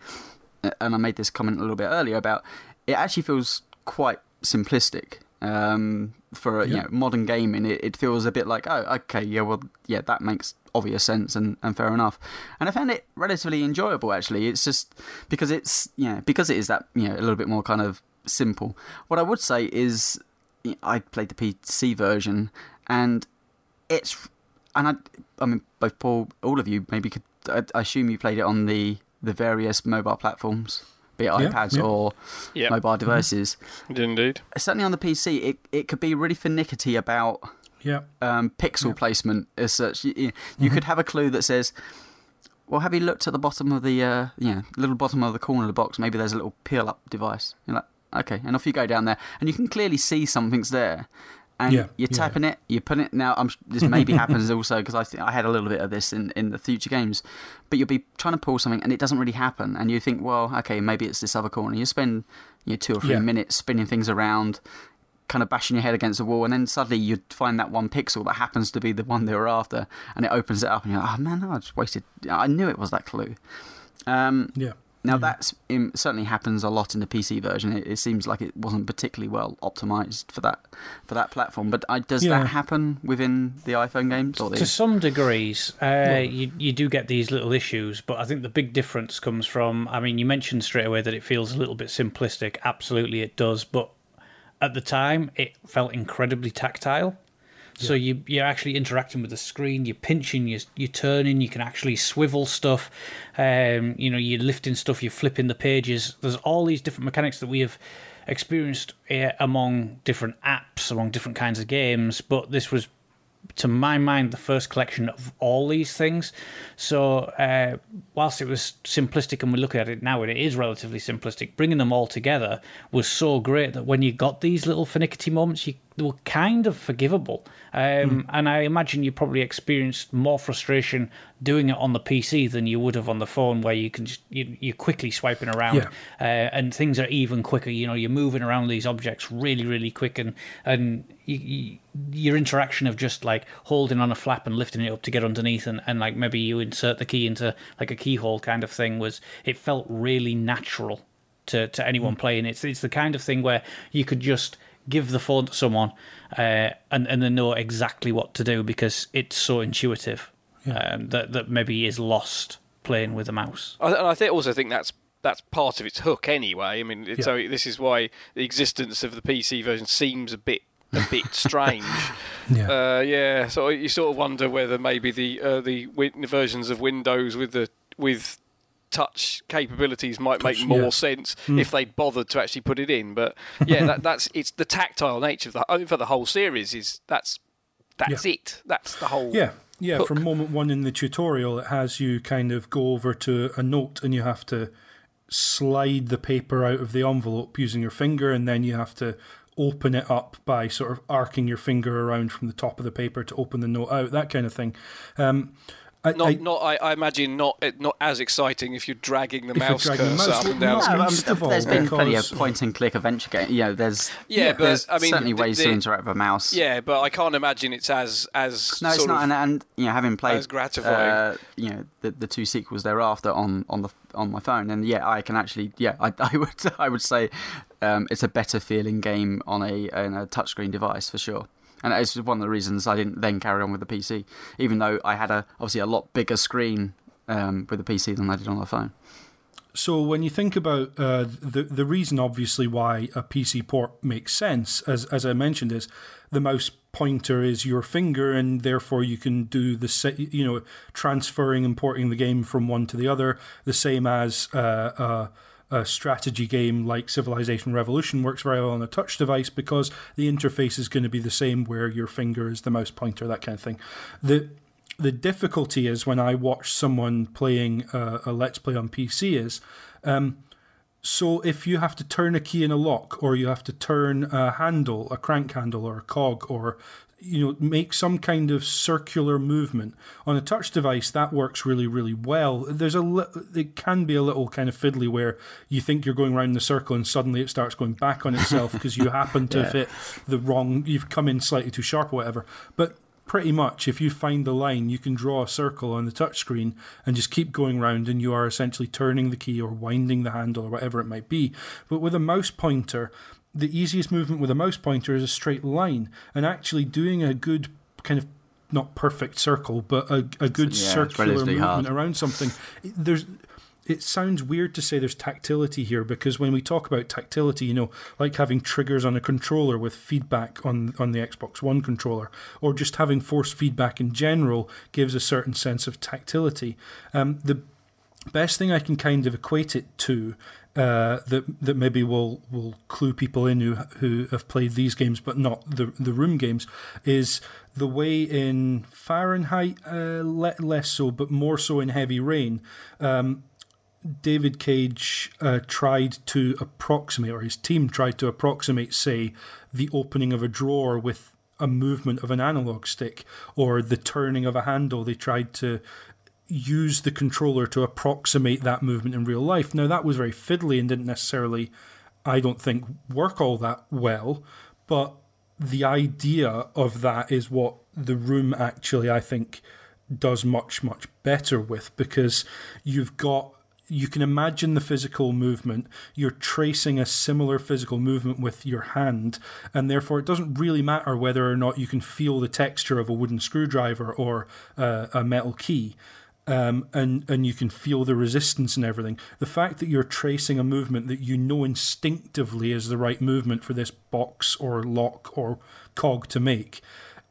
uh, and I made this comment a little bit earlier about it actually feels quite simplistic. Um, for yeah. you know, modern gaming, it, it feels a bit like, oh, okay, yeah, well, yeah, that makes obvious sense and, and fair enough. And I found it relatively enjoyable, actually. It's just because it's, yeah, because it is that, you know, a little bit more kind of simple. What I would say is, I played the PC version, and it's and I, I mean, both Paul, all of you, maybe could. I, I assume you played it on the the various mobile platforms, be it Yeah, iPads yeah. or Yeah. mobile mm-hmm. devices. Indeed. Certainly on the PC, it, it could be really finicky about Yeah. um, pixel placement as such. You, you- you could have a clue that says, "Well, have you looked at the bottom of the uh, know, little bottom of the corner of the box? Maybe there's a little peel up device." You're like, "Okay," and off you go down there, and you can clearly see something's there. And Yeah, you're yeah. tapping it, you're putting it. Now, I'm, this maybe happens also because I think I had a little bit of this in, in the future games. But you'll be trying to pull something and it doesn't really happen, and you think, well, okay, maybe it's this other corner. You spend you know, two or three Yeah. minutes spinning things around, kind of bashing your head against the wall, and then suddenly you'd find that one pixel that happens to be the one they were after, and it opens it up, and you're like, oh man, I just wasted. I knew it was that clue. Um, Yeah. now that's um, certainly happens a lot in the PC version. It, it seems like it wasn't particularly well optimized for that for that platform. But does Yeah. that happen within the iPhone games or the? To some degrees, uh, you you do get these little issues, but I think the big difference comes from. I mean, you mentioned straight away that it feels a little bit simplistic. Absolutely, it does. But at the time, it felt incredibly tactile. So you you're actually interacting with the screen. You're pinching, you're, you're turning. You can actually swivel stuff. Um, you know, you're lifting stuff. You're flipping the pages. There's all these different mechanics that we have experienced uh, among different apps, among different kinds of games. But this was to my mind, the first collection of all these things. So, uh, whilst it was simplistic and we look at it now, and it is relatively simplistic, bringing them all together was so great that when you got these little finicky moments, you were kind of forgivable. Um, And I imagine you probably experienced more frustration doing it on the PC than you would have on the phone, where you can just you, you're quickly swiping around, Yeah. uh, and things are even quicker. You know, you're moving around these objects really, really quick, and and you, you, your interaction of just like holding on a flap and lifting it up to get underneath, and, and like maybe you insert the key into like a keyhole kind of thing was it felt really natural to to anyone playing. It's it's the kind of thing where you could just give the phone to someone uh, and and they know exactly what to do because it's so intuitive um, that that maybe is lost playing with a mouse. I, and I think also think that's that's part of its hook anyway. I mean, it, so this is why the existence of the PC version seems a bit a bit strange. Yeah. Uh, yeah, so you sort of wonder whether maybe the uh, the win- versions of Windows with the with touch capabilities might make more yeah. sense if they'd bothered to actually put it in. But yeah, that, that's it's the tactile nature of the over the whole series is that's that's Yeah. it. That's the whole. Yeah, yeah. hook. From moment one in the tutorial, it has you kind of go over to a note and you have to slide the paper out of the envelope using your finger, and then you have to open it up by sort of arcing your finger around from the top of the paper to open the note out, that kind of thing. Um, I, Not, I, not. I, I imagine not. eh, Not as exciting if you're dragging the mouse dragging the cursor mouse, up and well, down. no, um, of all, there's been plenty of point and click adventure games. You know, there's Yeah, but, there's I mean, certainly the- ways the- to interact with a mouse. Yeah, but I can't imagine it's as as No, it's not, of- and, and you know, having played as gratifying. uh, you know, the the two sequels thereafter on on the on my phone, and yeah, I can actually, yeah, I, I would I would say um, it's a better feeling game on a on a touchscreen device for sure, and it's one of the reasons I didn't then carry on with the PC, even though I had a obviously a lot bigger screen um, with the PC than I did on the phone. So when you think about uh, the the reason, obviously, why a PC port makes sense, as as I mentioned, is the mouse pointer is your finger, and therefore you can do the you know transferring, importing the game from one to the other, the same as uh, a, a strategy game like Civilization Revolution works very well on a touch device because the interface is going to be the same, where your finger is the mouse pointer, that kind of thing. The the difficulty is when I watch someone playing uh, a Let's Play on PC is um, so if you have to turn a key in a lock or you have to turn a handle, a crank handle or a cog or you know make some kind of circular movement. On a touch device that works really really well. There's a li- it can be a little kind of fiddly where you think you're going around the circle and suddenly it starts going back on itself because you happen to have hit the wrong you've come in slightly too sharp or whatever. But pretty much if you find the line you can draw a circle on the touch screen and just keep going round and you are essentially turning the key or winding the handle or whatever it might be. But with a mouse pointer the easiest movement with a mouse pointer is a straight line and actually doing a good kind of not perfect circle but a, a good Yeah, circular movement hard. around something there's it sounds weird to say there's tactility here because when we talk about tactility, you know, like having triggers on a controller with feedback on on the Xbox One controller, or just having force feedback in general gives a certain sense of tactility. Um, the best thing I can kind of equate it to uh, that that maybe will will clue people in who who have played these games but not the the room games is the way in Fahrenheit uh, le- less so but more so in Heavy Rain. Um, David Cage uh, tried to approximate, or his team tried to approximate, say, the opening of a drawer with a movement of an analog stick or the turning of a handle. They tried to use the controller to approximate that movement in real life. Now, that was very fiddly and didn't necessarily, I don't think, work all that well, but the idea of that is what the room actually, I think, does much, much better with because you've got you can imagine the physical movement. You're tracing a similar physical movement with your hand, and therefore it doesn't really matter whether or not you can feel the texture of a wooden screwdriver or uh, a metal key um, and and you can feel the resistance and everything. The fact that you're tracing a movement that you know instinctively is the right movement for this box or lock or cog to make,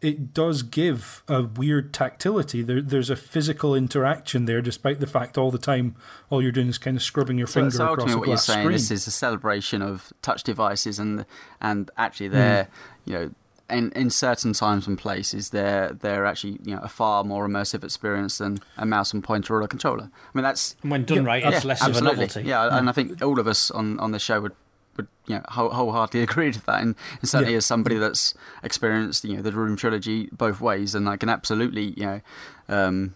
it does give a weird tactility. There, there's a physical interaction there, despite the fact all the time all you're doing is kind of scrubbing your so, finger so across a what you're glass saying screen. this is a celebration of touch devices and and actually they're you know in, in certain times and places, they're they're actually you know a far more immersive experience than a mouse and pointer or a controller. I mean that's when done Yeah, right, yeah, it's less of a absolutely. novelty. Yeah, and I think all of us on, on the show would would you know whole, wholeheartedly agree with that, and, and certainly Yeah. as somebody that's experienced you know the Room trilogy both ways, and I can absolutely you know. Um,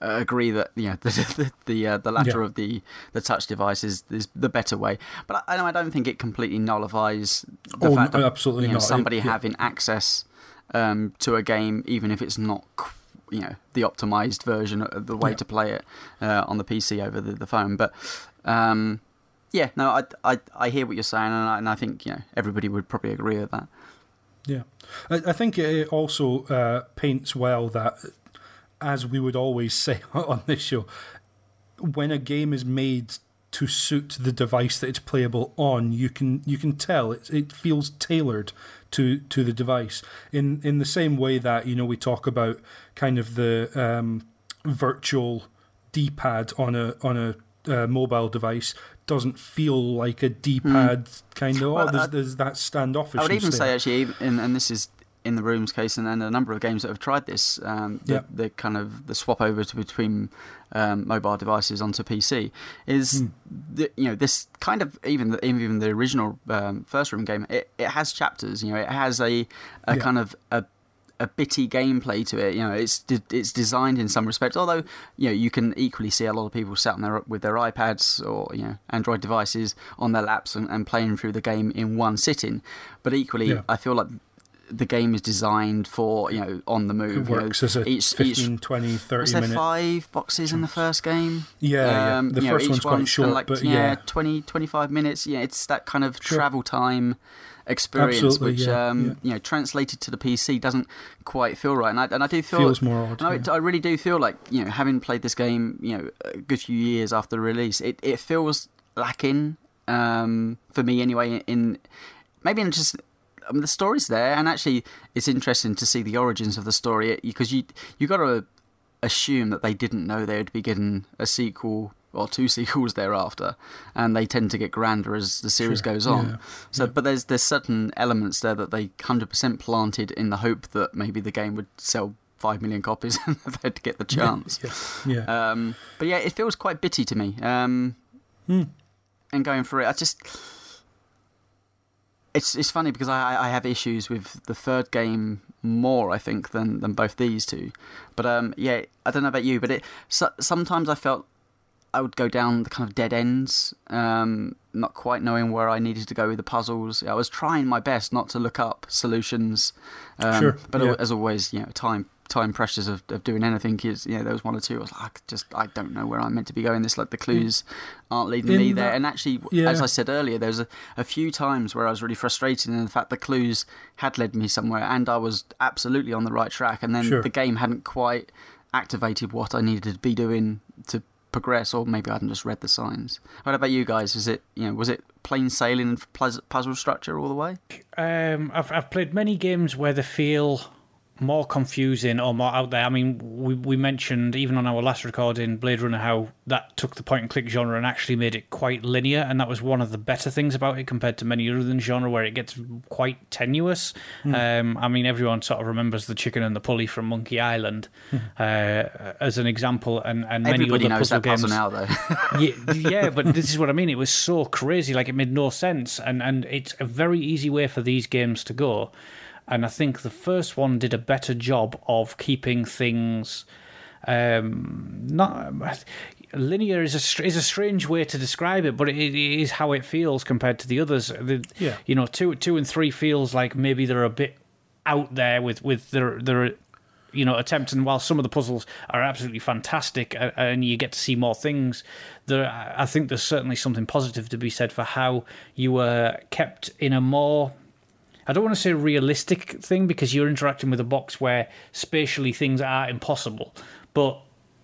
agree that you know the the the, uh, the latter Yeah. of the the touch device is, is the better way, but I, I, I don't think it completely nullifies the Oh, fact no, absolutely you know, not. It- somebody yeah. having access um, to a game, even if it's not you know the optimized version the way Yeah. to play it uh, on the PC over the, the phone. But um, yeah, no, I, I I hear what you're saying, and I, and I think you know everybody would probably agree with that. Yeah, I, I think it also uh, paints well that, as we would always say on this show, when a game is made to suit the device that it's playable on, you can you can tell it it feels tailored to to the device in in the same way that you know we talk about kind of the um, virtual D-pad on a on a uh, mobile device doesn't feel like a D-pad kind of. Hmm. Well, oh, there's, there's that standoffishness. I would even there. say actually, and, and this is in the rooms case, and, and a number of games that have tried this, um, the, the kind of the swap over to between um, mobile devices onto PC is, the, you know, this kind of even the, even the original um, first room game. It, it has chapters, you know, it has a a kind of a a bitty gameplay to it. You know, it's de- it's designed in some respects. Although you know, you can equally see a lot of people sat on their with their iPads or you know Android devices on their laps and, and playing through the game in one sitting. But equally, Yeah. I feel like the game is designed for you know on the move. It you know, works as a each, 15, each 20, 30 was there minute. five boxes in the first game? Yeah, yeah. Um, The you know, first each one's quite short, like, but yeah, yeah. 20, 25 minutes. Yeah, it's that kind of Sure. travel time experience, Absolutely, which yeah, um, yeah. you know translated to the PC doesn't quite feel right. And I, and I do feel Feels more odd. I, yeah. I really do feel like you know, having played this game, you know, a good few years after the release, it, it feels lacking um, for me anyway. In maybe in just I mean, the story's there, and actually, it's interesting to see the origins of the story because you you got to assume that they didn't know they would be getting a sequel or two sequels thereafter, and they tend to get grander as the series Sure, goes on. yeah, So, yeah. but there's there's certain elements there that they hundred percent planted in the hope that maybe the game would sell five million copies and they'd get the chance. Yeah, yeah. Um, but yeah, it feels quite bitty to me. Um, Hmm. And going for it, I just it's it's funny because I I have issues with the third game more I think than than both these two. But um, yeah, I don't know about you, but it so, sometimes I felt I would go down the kind of dead ends, um, not quite knowing where I needed to go with the puzzles. I was trying my best not to look up solutions, um, Sure, but yeah. as always, you know, time time pressures of, of doing anything is you know there was one or two I was like I just I don't know where I'm meant to be going. This like the clues aren't leading in me there, that- and actually, yeah. as I said earlier, there was a, a few times where I was really frustrated in the fact the clues had led me somewhere, and I was absolutely on the right track, and then Sure. the game hadn't quite activated what I needed to be doing to progress, or maybe I hadn't just read the signs. What about you guys? Is it you know was it plain sailing and puzzle structure all the way? Um, I've I've played many games where they feel more confusing or more out there. I mean, we we mentioned even on our last recording, Blade Runner, how that took the point and click genre and actually made it quite linear, and that was one of the better things about it compared to many other than genre where it gets quite tenuous. Mm. Um, I mean, everyone sort of remembers the chicken and the pulley from Monkey Island mm. uh, as an example, and and many Everybody other knows puzzle that games. puzzle now, though. yeah, yeah, but this is what I mean. It was so crazy, like it made no sense, and and it's a very easy way for these games to go and I think the first one did a better job of keeping things um, not linear is a is a strange way to describe it, but it is how it feels compared to the others. The, yeah, you know, two two and three feels like maybe they're a bit out there with with their their you know attempts and while some of the puzzles are absolutely fantastic and you get to see more things there i think there's certainly something positive to be said for how you were kept in a more I don't want to say realistic thing because you're interacting with a box where spatially things are impossible, but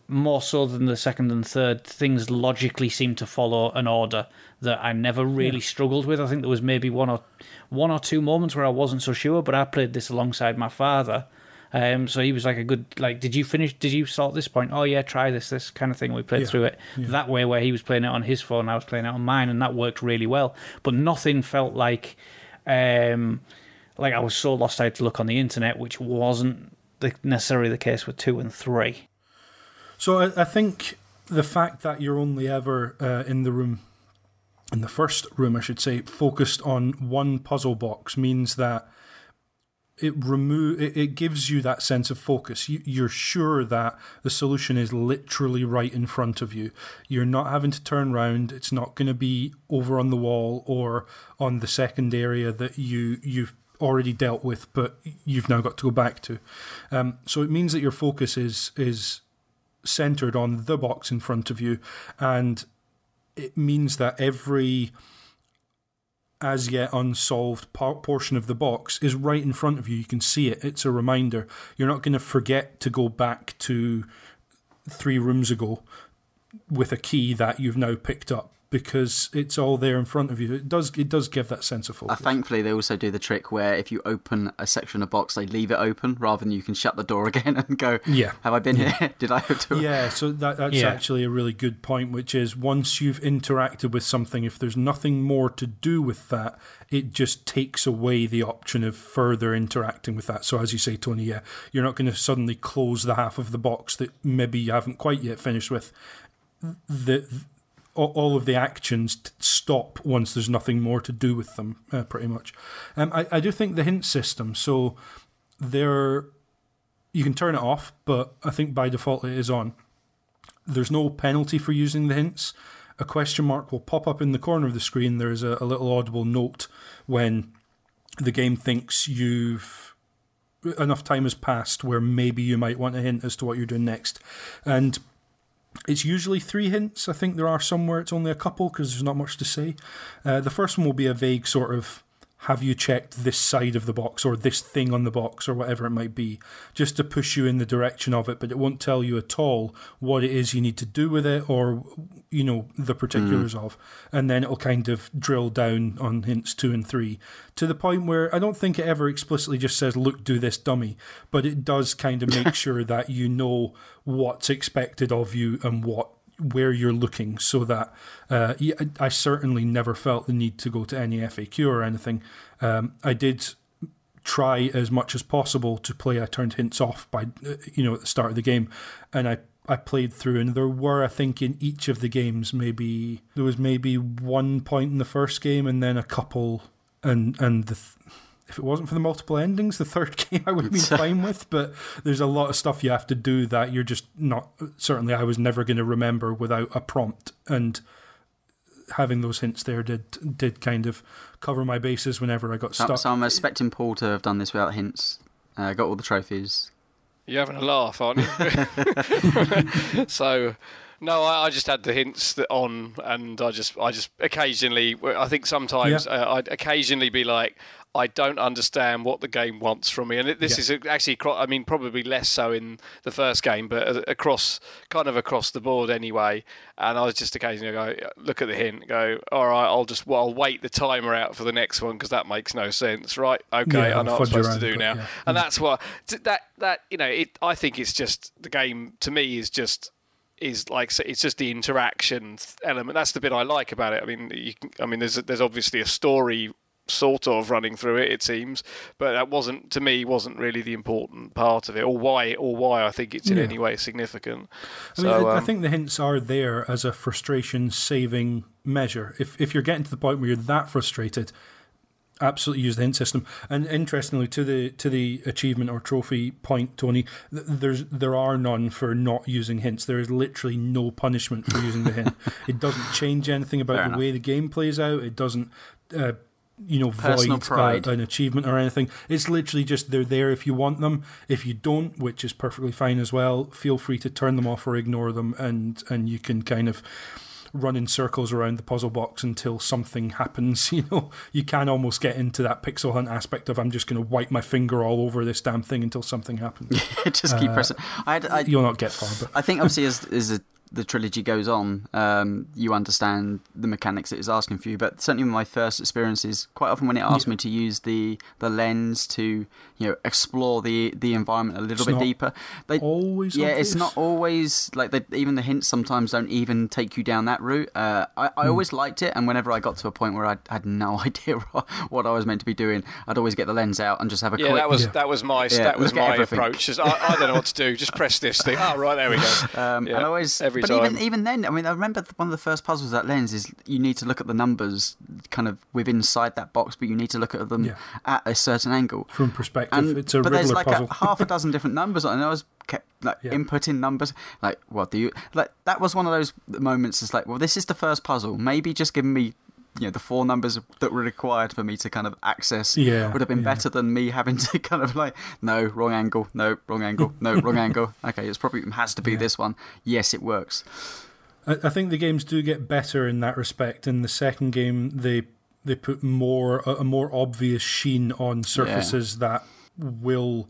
more so than the second and third, things logically seem to follow an order that I never really yeah. struggled with. I think there was maybe one or one or two moments where I wasn't so sure, but I played this alongside my father. Um, so he was like a good like, did you finish? Did you sort this point? Oh yeah, try this, this kind of thing. We played yeah. through it yeah. that way, where he was playing it on his phone, I was playing it on mine, and that worked really well. But nothing felt like um, like I was so lost I had to look on the internet, which wasn't the, necessarily the case with two and three. So I, I think the fact that you're only ever uh, in the room, in the first room, I should say, focused on one puzzle box means that it remove it, it gives you that sense of focus. You, you're sure that the solution is literally right in front of you. You're not having to turn around. It's not going to be over on the wall or on the second area that you you've already dealt with, but you've now got to go back to. Um, so it means that your focus is is centered on the box in front of you, and it means that every as yet unsolved part, portion of the box is right in front of you. You can see it. It's a reminder. You're not going to forget to go back to three rooms ago with a key that you've now picked up because it's all there in front of you. It does it does give that sense of focus. Uh, thankfully, they also do the trick where if you open a section of box, they leave it open rather than you can shut the door again and go, "Yeah, have I been yeah. here? Did I have to?" Yeah, so that, that's yeah. actually a really good point. Which is once you've interacted with something, if there's nothing more to do with that, it just takes away the option of further interacting with that. So as you say, Tony, yeah, you're not going to suddenly close the half of the box that maybe you haven't quite yet finished with. The all of the actions stop once there's nothing more to do with them, uh, pretty much. Um, I, I do think the hint system, so there, you can turn it off, but I think by default it is on. There's no penalty for using the hints. A question mark will pop up in the corner of the screen. There's a, a little audible note when the game thinks you've enough time has passed where maybe you might want a hint as to what you're doing next. And it's usually three hints. I think there are some where it's only a couple because there's not much to say. Uh, the first one will be a vague sort of have you checked this side of the box or this thing on the box or whatever it might be, just to push you in the direction of it, but it won't tell you at all what it is you need to do with it or, you know, the particulars mm. of. And then it'll kind of drill down on hints two and three to the point where I don't think it ever explicitly just says, look, do this dummy, but it does kind of make sure that you know what's expected of you and what where you're looking so that uh, I certainly never felt the need to go to any FAQ or anything. Um, I did try as much as possible to play. I turned hints off by uh, you know at the start of the game, and I I played through, and there were I think in each of the games maybe there was maybe one point in the first game, and then a couple, and and the. Th- if it wasn't for the multiple endings, the third game I would have been fine with. But there's a lot of stuff you have to do that you're just not. Certainly, I was never going to remember without a prompt, and having those hints there did did kind of cover my bases whenever I got so, stuck. So I'm expecting Paul to have done this without hints. Uh, got all the trophies. You're having a laugh, aren't you? so No, I, I just had the hints that on, and I just, I just occasionally, I think sometimes Yeah. uh, I'd occasionally be like, I don't understand what the game wants from me, and it, this Yeah. is actually, I mean, probably less so in the first game, but uh, across, kind of across the board anyway. And I was just occasionally go, look at the hint, go, all right, I'll just, well, I'll wait the timer out for the next one because that makes no sense, right? Okay, Yeah, I know what I'm supposed to do now, yeah. and that's what that that you know, it. I think it's just the game to me is just is like it's just the interaction element. That's the bit I like about it. I mean, you can, I mean, there's there's obviously a story sort of running through it. It seems, but that wasn't to me wasn't really the important part of it, or why or why I think it's in Yeah. any way significant. I mean, so I, I um, think the hints are there as a frustration saving measure. If if you're getting to the point where you're that frustrated, absolutely use the hint system. And interestingly, to the to the achievement or trophy point, Tony, th- there's there are none for not using hints. There is literally no punishment for using the hint. It doesn't change anything about Fair the enough. way the game plays out. It doesn't. Uh, you know, Personal void uh, pride. an achievement or anything. It's literally just they're there if you want them. If you don't, which is perfectly fine as well, feel free to turn them off or ignore them, and and you can kind of run in circles around the puzzle box until something happens. You know, you can almost get into that pixel hunt aspect of I'm just going to wipe my finger all over this damn thing until something happens. Just keep pressing. I, had, I, You'll not get far, but I think obviously as as the, the trilogy goes on, um, you understand the mechanics it is asking for you. But certainly my first experiences, quite often when it asked Yeah. me to use the the lens to you know explore the the environment a little It's bit not deeper, they always yeah, obvious. it's not always like they, even the hints sometimes don't even take you down that route. Uh, I, I always liked it, and whenever I got to a point where I had no idea what, what I was meant to be doing, I'd always get the lens out and just have a yeah, quick. that was Yeah. that was my Yeah, that was my everything. approach. Just, I, I don't know what to do. Just press this thing. Oh, right, there we go. Um, Yeah, and I always, every but time. even even then, I mean, I remember one of the first puzzles that lens is you need to look at the numbers kind of within inside that box, but you need to look at them Yeah. at a certain angle. from perspective. And it's a but there's like a, half a dozen different numbers, on it, and I was kept like Yeah. inputting numbers. Like, what do you like? That was one of those moments. It's like, well, this is the first puzzle. Maybe just giving me. You know the four numbers that were required for me to kind of access Yeah, would have been yeah. better than me having to kind of like no wrong angle no wrong angle no wrong angle okay it's probably it has to be Yeah. this one yes it works I, I think the games do get better in that respect. In the second game, they they put more a, a more obvious sheen on surfaces that will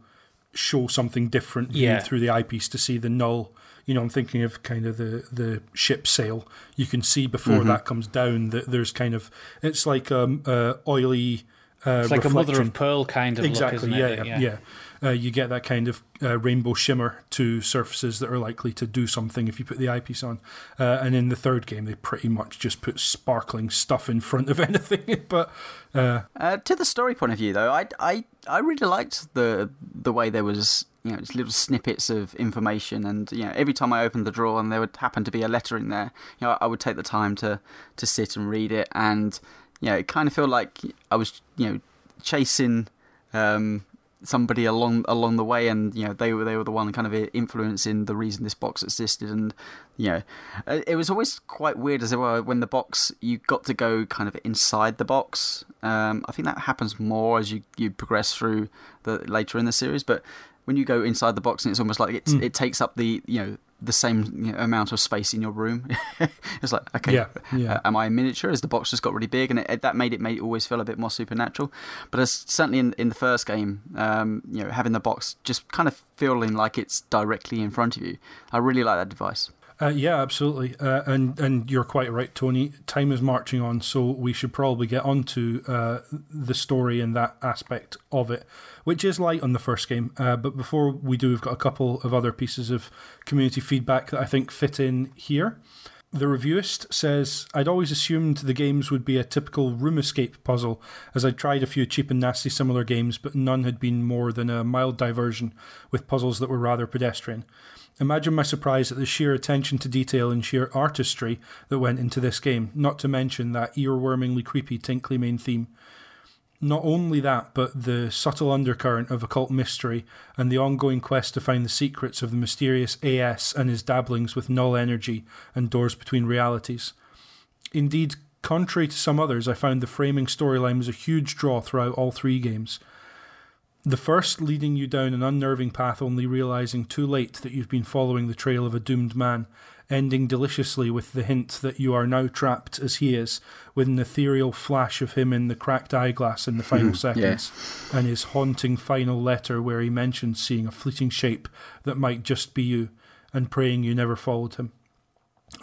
show something different Yeah. through the eyepiece to see the null. You know, I'm thinking of kind of the the ship sail. You can see before Mm-hmm. that comes down that there's kind of it's like um uh, oily. Uh, It's like a mother of pearl kind of exactly look, yeah, isn't it? yeah yeah uh, you get that kind of uh, rainbow shimmer to surfaces that are likely to do something if you put the eyepiece on uh, and in the third game they pretty much just put sparkling stuff in front of anything but uh, uh, to the story point of view though I, I, I really liked the the way there was you know just little snippets of information and you know every time I opened the drawer and there would happen to be a letter in there you know I would take the time to to sit and read it. And you know it kind of felt like I was you know chasing um, somebody along along the way, and you know they were they were the one kind of influencing the reason this box existed, and you know uh, it was always quite weird as well when the box you got to go kind of inside the box. Um, I think that happens more as you you progress through the later in the series, but when you go inside the box and it's almost like it's, Mm. it takes up the you know the same amount of space in your room. it's like okay, Yeah, yeah. uh, am I a miniature? Is the box just got really big, and it, it- that made it made it always feel a bit more supernatural. But as, certainly in in the first game, um, you know, having the box just kind of feeling like it's directly in front of you, I really like that device. Uh, yeah, absolutely, uh, and and you're quite right, Tony. Time is marching on, so we should probably get on to uh, the story and that aspect of it, which is light on the first game. Uh, but before we do, we've got a couple of other pieces of community feedback that I think fit in here. The reviewist says, I'd always assumed the games would be a typical room escape puzzle, as I'd tried a few cheap and nasty similar games, but none had been more than a mild diversion, with puzzles that were rather pedestrian. Imagine my surprise at the sheer attention to detail and sheer artistry that went into this game, not to mention that earwormingly creepy tinkly main theme. Not only that, but the subtle undercurrent of occult mystery and the ongoing quest to find the secrets of the mysterious AS and his dabblings with null energy and doors between realities. Indeed, contrary to some others, I found the framing storyline was a huge draw throughout all three games. The first leading you down an unnerving path, only realizing too late that you've been following the trail of a doomed man, ending deliciously with the hint that you are now trapped as he is, with an ethereal flash of him in the cracked eyeglass in the final seconds, and his haunting final letter where he mentions seeing a fleeting shape that might just be you, and praying you never followed him.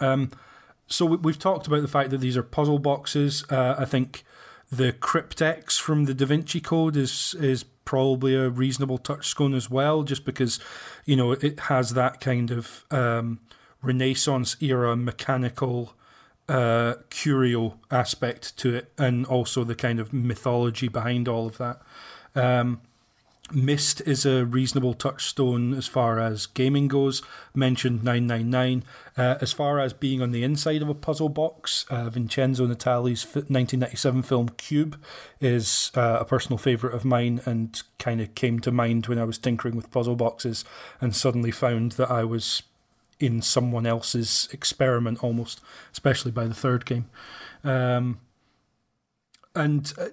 Um, so we've talked about the fact that these are puzzle boxes. Uh, I think the cryptex from the Da Vinci Code is is probably a reasonable touchstone as well, just because you know it has that kind of um, Renaissance era mechanical uh, curio aspect to it, and also the kind of mythology behind all of that. Um, Myst is a reasonable touchstone as far as gaming goes. Mentioned 999. Uh, as far as being on the inside of a puzzle box, uh, Vincenzo Natali's 1997 film Cube is uh, a personal favourite of mine and kind of came to mind when I was tinkering with puzzle boxes and suddenly found that I was in someone else's experiment almost, especially by the third game. Um, and uh,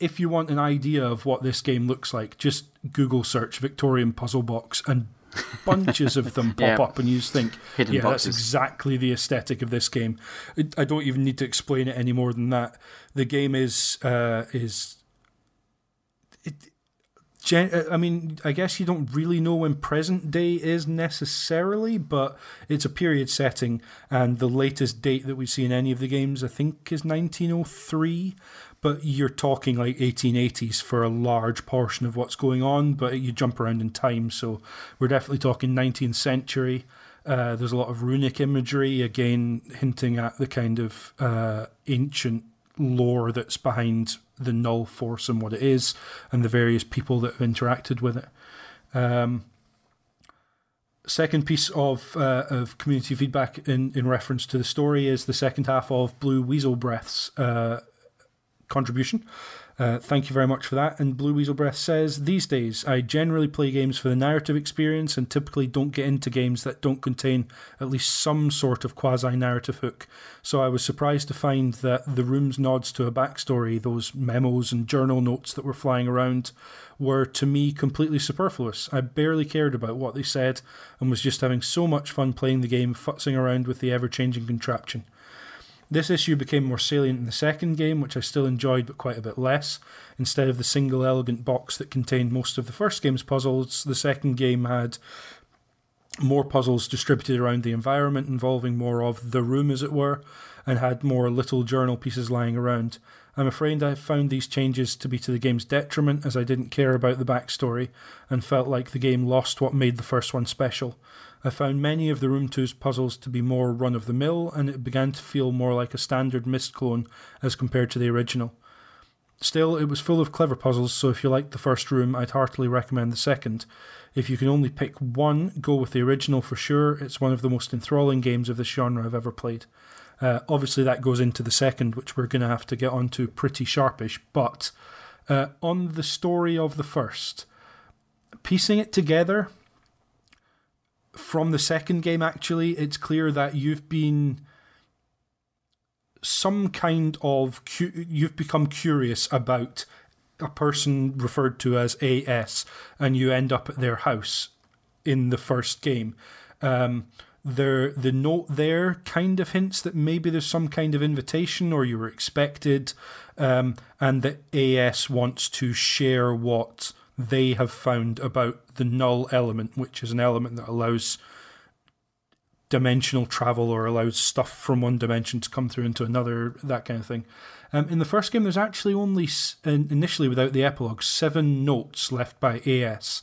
if you want an idea of what this game looks like, just Google search Victorian puzzle box and bunches of them pop yeah. up, and you just think, Hidden yeah, boxes. that's exactly the aesthetic of this game. I don't even need to explain it any more than that. The game is uh, is. It, I mean, I guess you don't really know when present day is necessarily, but it's a period setting, and the latest date that we see in any of the games, I think, is 1903 but you're talking like 1880s for a large portion of what's going on, but you jump around in time. So we're definitely talking 19th century. Uh, there's a lot of runic imagery, again, hinting at the kind of uh, ancient lore that's behind the null force and what it is, and the various people that have interacted with it. Um, second piece of uh, of community feedback in, in reference to the story is the second half of Blue Weasel Breath's uh, contribution. Uh, thank you very much for that. And Blue Weasel Breath says, These days, I generally play games for the narrative experience and typically don't get into games that don't contain at least some sort of quasi narrative hook. So I was surprised to find that the room's nods to a backstory, those memos and journal notes that were flying around, were to me completely superfluous. I barely cared about what they said and was just having so much fun playing the game, futzing around with the ever changing contraption. This issue became more salient in the second game, which I still enjoyed but quite a bit less. Instead of the single elegant box that contained most of the first game's puzzles, the second game had more puzzles distributed around the environment, involving more of the room, as it were, and had more little journal pieces lying around. I'm afraid I found these changes to be to the game's detriment, as I didn't care about the backstory and felt like the game lost what made the first one special. I found many of the Room 2's puzzles to be more run of the mill, and it began to feel more like a standard Myst clone as compared to the original. Still, it was full of clever puzzles, so if you liked the first room, I'd heartily recommend the second. If you can only pick one, go with the original for sure. It's one of the most enthralling games of this genre I've ever played. Uh, obviously, that goes into the second, which we're going to have to get onto pretty sharpish. But uh, on the story of the first, piecing it together, from the second game, actually, it's clear that you've been some kind of cu- you've become curious about a person referred to as AS, and you end up at their house in the first game. Um, there, the note there kind of hints that maybe there's some kind of invitation or you were expected, um, and that AS wants to share what they have found about the null element, which is an element that allows dimensional travel or allows stuff from one dimension to come through into another, that kind of thing. Um, in the first game, there's actually only, initially without the epilogue, seven notes left by AS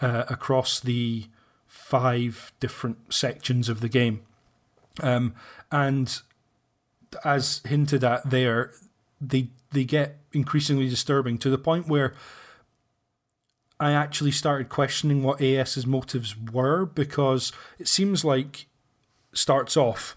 uh, across the five different sections of the game. Um, and as hinted at there, they they get increasingly disturbing to the point where I actually started questioning what AS's motives were because it seems like starts off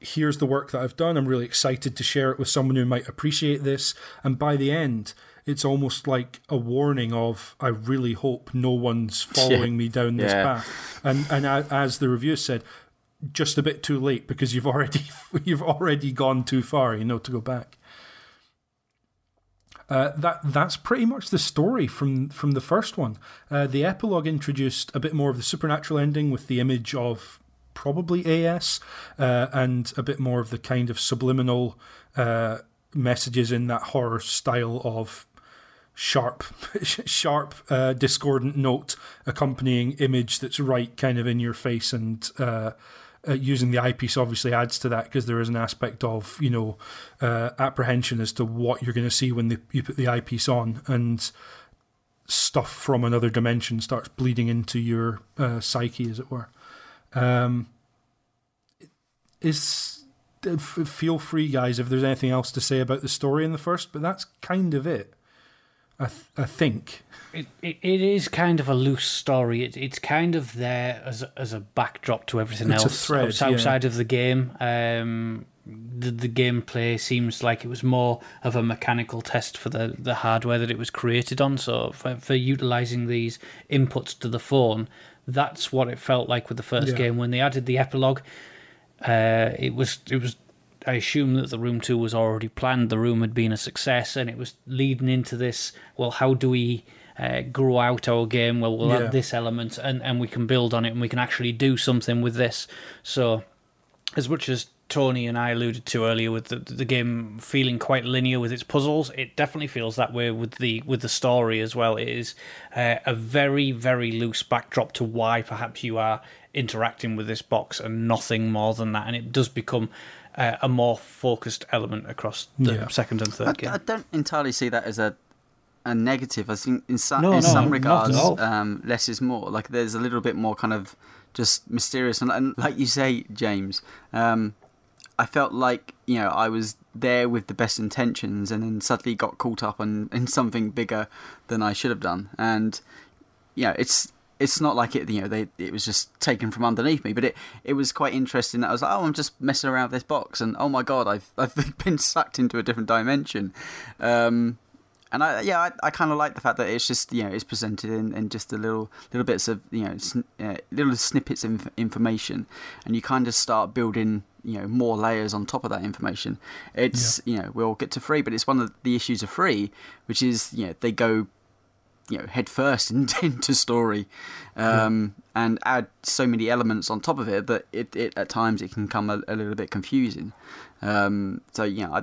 here's the work that I've done. I'm really excited to share it with someone who might appreciate this. And by the end, it's almost like a warning of I really hope no one's following yeah. me down this yeah. path. And and as the review said, just a bit too late because you've already you've already gone too far, you know, to go back. Uh, that that's pretty much the story from from the first one. Uh, the epilogue introduced a bit more of the supernatural ending with the image of probably AS, uh, and a bit more of the kind of subliminal uh, messages in that horror style of sharp, sharp, uh, discordant note accompanying image that's right kind of in your face and. Uh, using the eyepiece obviously adds to that because there is an aspect of you know uh, apprehension as to what you're going to see when you put the eyepiece on and stuff from another dimension starts bleeding into your uh, psyche as it were. Um, is feel free guys if there's anything else to say about the story in the first but that's kind of it I, th- I think it, it it is kind of a loose story. It, it's kind of there as a, as a backdrop to everything It's a else thread, outside yeah. of the game. Um, the the gameplay seems like it was more of a mechanical test for the, the hardware that it was created on. So for, for utilizing these inputs to the phone, that's what it felt like with the first Yeah. game. When they added the epilogue, uh, it was it was. I assume that the room two was already planned. The room had been a success, and it was leading into this. Well, how do we uh, grow out our game? Well, we'll Yeah. add this element, and and we can build on it, and we can actually do something with this. So, as much as Tony and I alluded to earlier, with the, the game feeling quite linear with its puzzles, it definitely feels that way with the with the story as well. It is uh, a very very loose backdrop to why perhaps you are interacting with this box, and nothing more than that. And it does become uh, a more focused element across the Yeah. second and third I, game. I don't entirely see that as a a negative. I think in some No, in no, some regards, um, less is more. Like there's a little bit more kind of just mysterious, and, and like you say, James, um, I felt like you know I was there with the best intentions, and then suddenly got caught up in, in something bigger than I should have done, and you know it's. It's not like it, you know. They it was just taken from underneath me, but it, it was quite interesting. That I was like, oh, I'm just messing around with this box, and oh my god, I've I've been sucked into a different dimension. Um, and I yeah I, I kind of like the fact that it's just you know it's presented in, in just a little little bits of you know sn- uh, little snippets of inf- information, and you kind of start building you know more layers on top of that information. It's you know we'll get to free, but it's one of the issues of free, which is you know they go you know head first into, story. Um, and add so many elements on top of it that it, it at times it can come a, a little bit confusing. Um, so yeah I,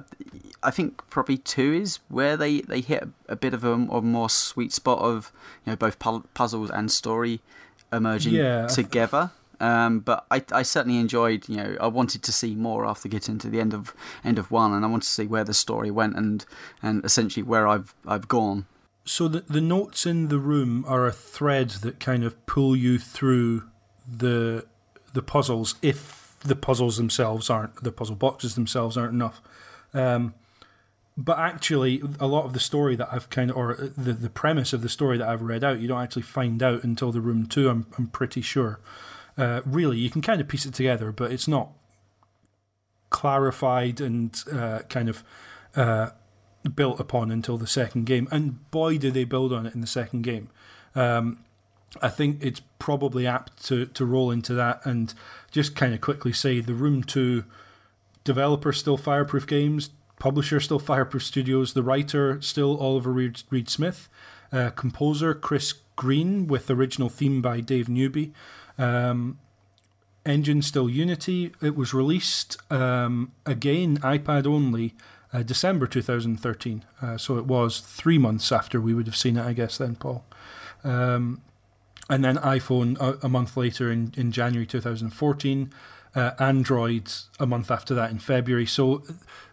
I think probably two is where they, they hit a bit of a, a more sweet spot of you know both pu- puzzles and story emerging Yeah, together. Um, but I, I certainly enjoyed, you know, I wanted to see more after getting to the end of end of one, and I wanted to see where the story went and and essentially where I've I've gone. So the the notes in the room are a thread that kind of pull you through the the puzzles if the puzzles themselves aren't the puzzle boxes themselves aren't enough. Um, but actually, a lot of the story that I've kind of, or the the premise of the story that I've read out, you don't actually find out until the room two. I'm I'm pretty sure. Uh, really, you can kind of piece it together, but it's not clarified and uh, kind of uh, built upon until the second game. And boy, do they build on it in the second game. Um, I think it's probably apt to, to roll into that and just kind of quickly say the Room Two developer still Fireproof Games, publisher still Fireproof Studios, the writer still Oliver Reed, Reed Smith, uh, composer Chris Green with original theme by Dave Newby. Um, engine still Unity. It was released um, again iPad only uh, December 2013. Uh, so it was three months after we would have seen it, I guess, then, Paul. Um, and then iPhone a, a month later in, in January 2014. Uh, Android a month after that in February. So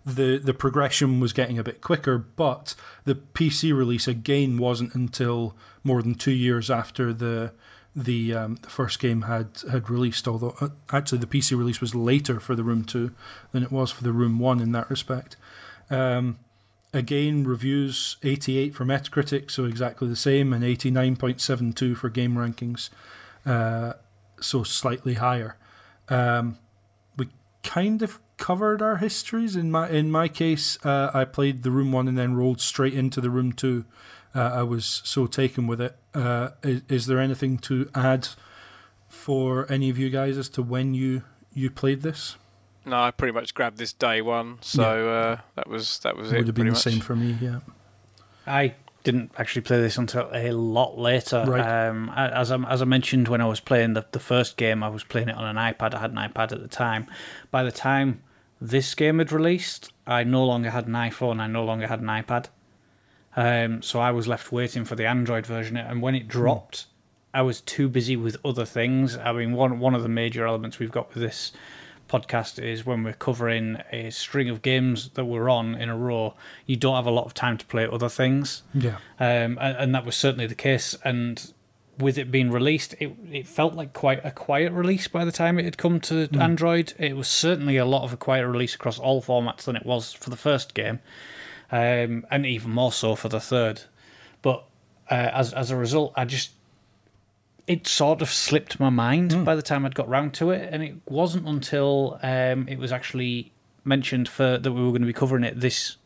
the the progression was getting a bit quicker, but the PC release again wasn't until more than two years after the the um, the first game had had released. Although uh, actually the PC release was later for the Room Two than it was for the Room One in that respect. Um, again, reviews 88 for Metacritic, so exactly the same, and 89.72 for Game Rankings, uh, so slightly higher. Um, we kind of covered our histories. In my in my case, uh, I played the Room One and then rolled straight into the Room Two. Uh, I was so taken with it. Uh, is, is there anything to add for any of you guys as to when you you played this? No, I pretty much grabbed this day one, so uh, that was that was Would it. Would have been the much. same for me. Yeah. I didn't actually play this until a lot later. Right. Um, as I, as I mentioned when I was playing the, the first game, I was playing it on an iPad. I had an iPad at the time. By the time this game had released, I no longer had an iPhone. I no longer had an iPad. Um, so I was left waiting for the Android version, and when it dropped, I was too busy with other things. I mean, one one of the major elements we've got with this podcast is when we're covering a string of games that we're on in a row, you don't have a lot of time to play other things. Yeah. Um, and, and that was certainly the case. And with it being released, it, it felt like quite a quiet release by the time it had come to Android. It was certainly a lot of a quiet release across all formats than it was for the first game, um, and even more so for the third. But uh, as as a result, I just it sort of slipped my mind by the time I'd got round to it, and it wasn't until um, it was actually mentioned for that we were going to be covering it this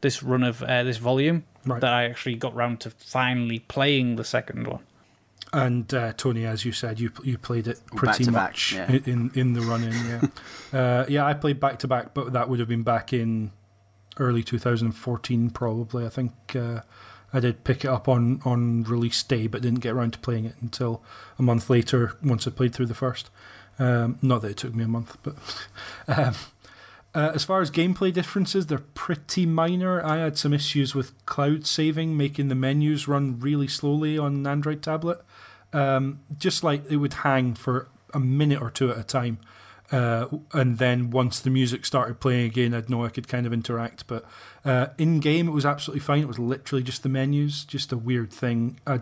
this run of uh, this volume Right. that I actually got round to finally playing the second one. And uh, Tony, as you said, you you played it pretty to back, much yeah. in in the run in. Yeah, uh, yeah. I played back to back, but that would have been back in early 2014, probably. I think uh, I did pick it up on on release day, but didn't get around to playing it until a month later. Once I played through the first. Um, not that it took me a month, but um, uh, as far as gameplay differences, they're pretty minor. I had some issues with cloud saving, making the menus run really slowly on an Android tablet. Um, just like it would hang for a minute or two at a time. Uh, and then once the music started playing again, I'd know I could kind of interact. But uh, in game, it was absolutely fine. It was literally just the menus, just a weird thing. I,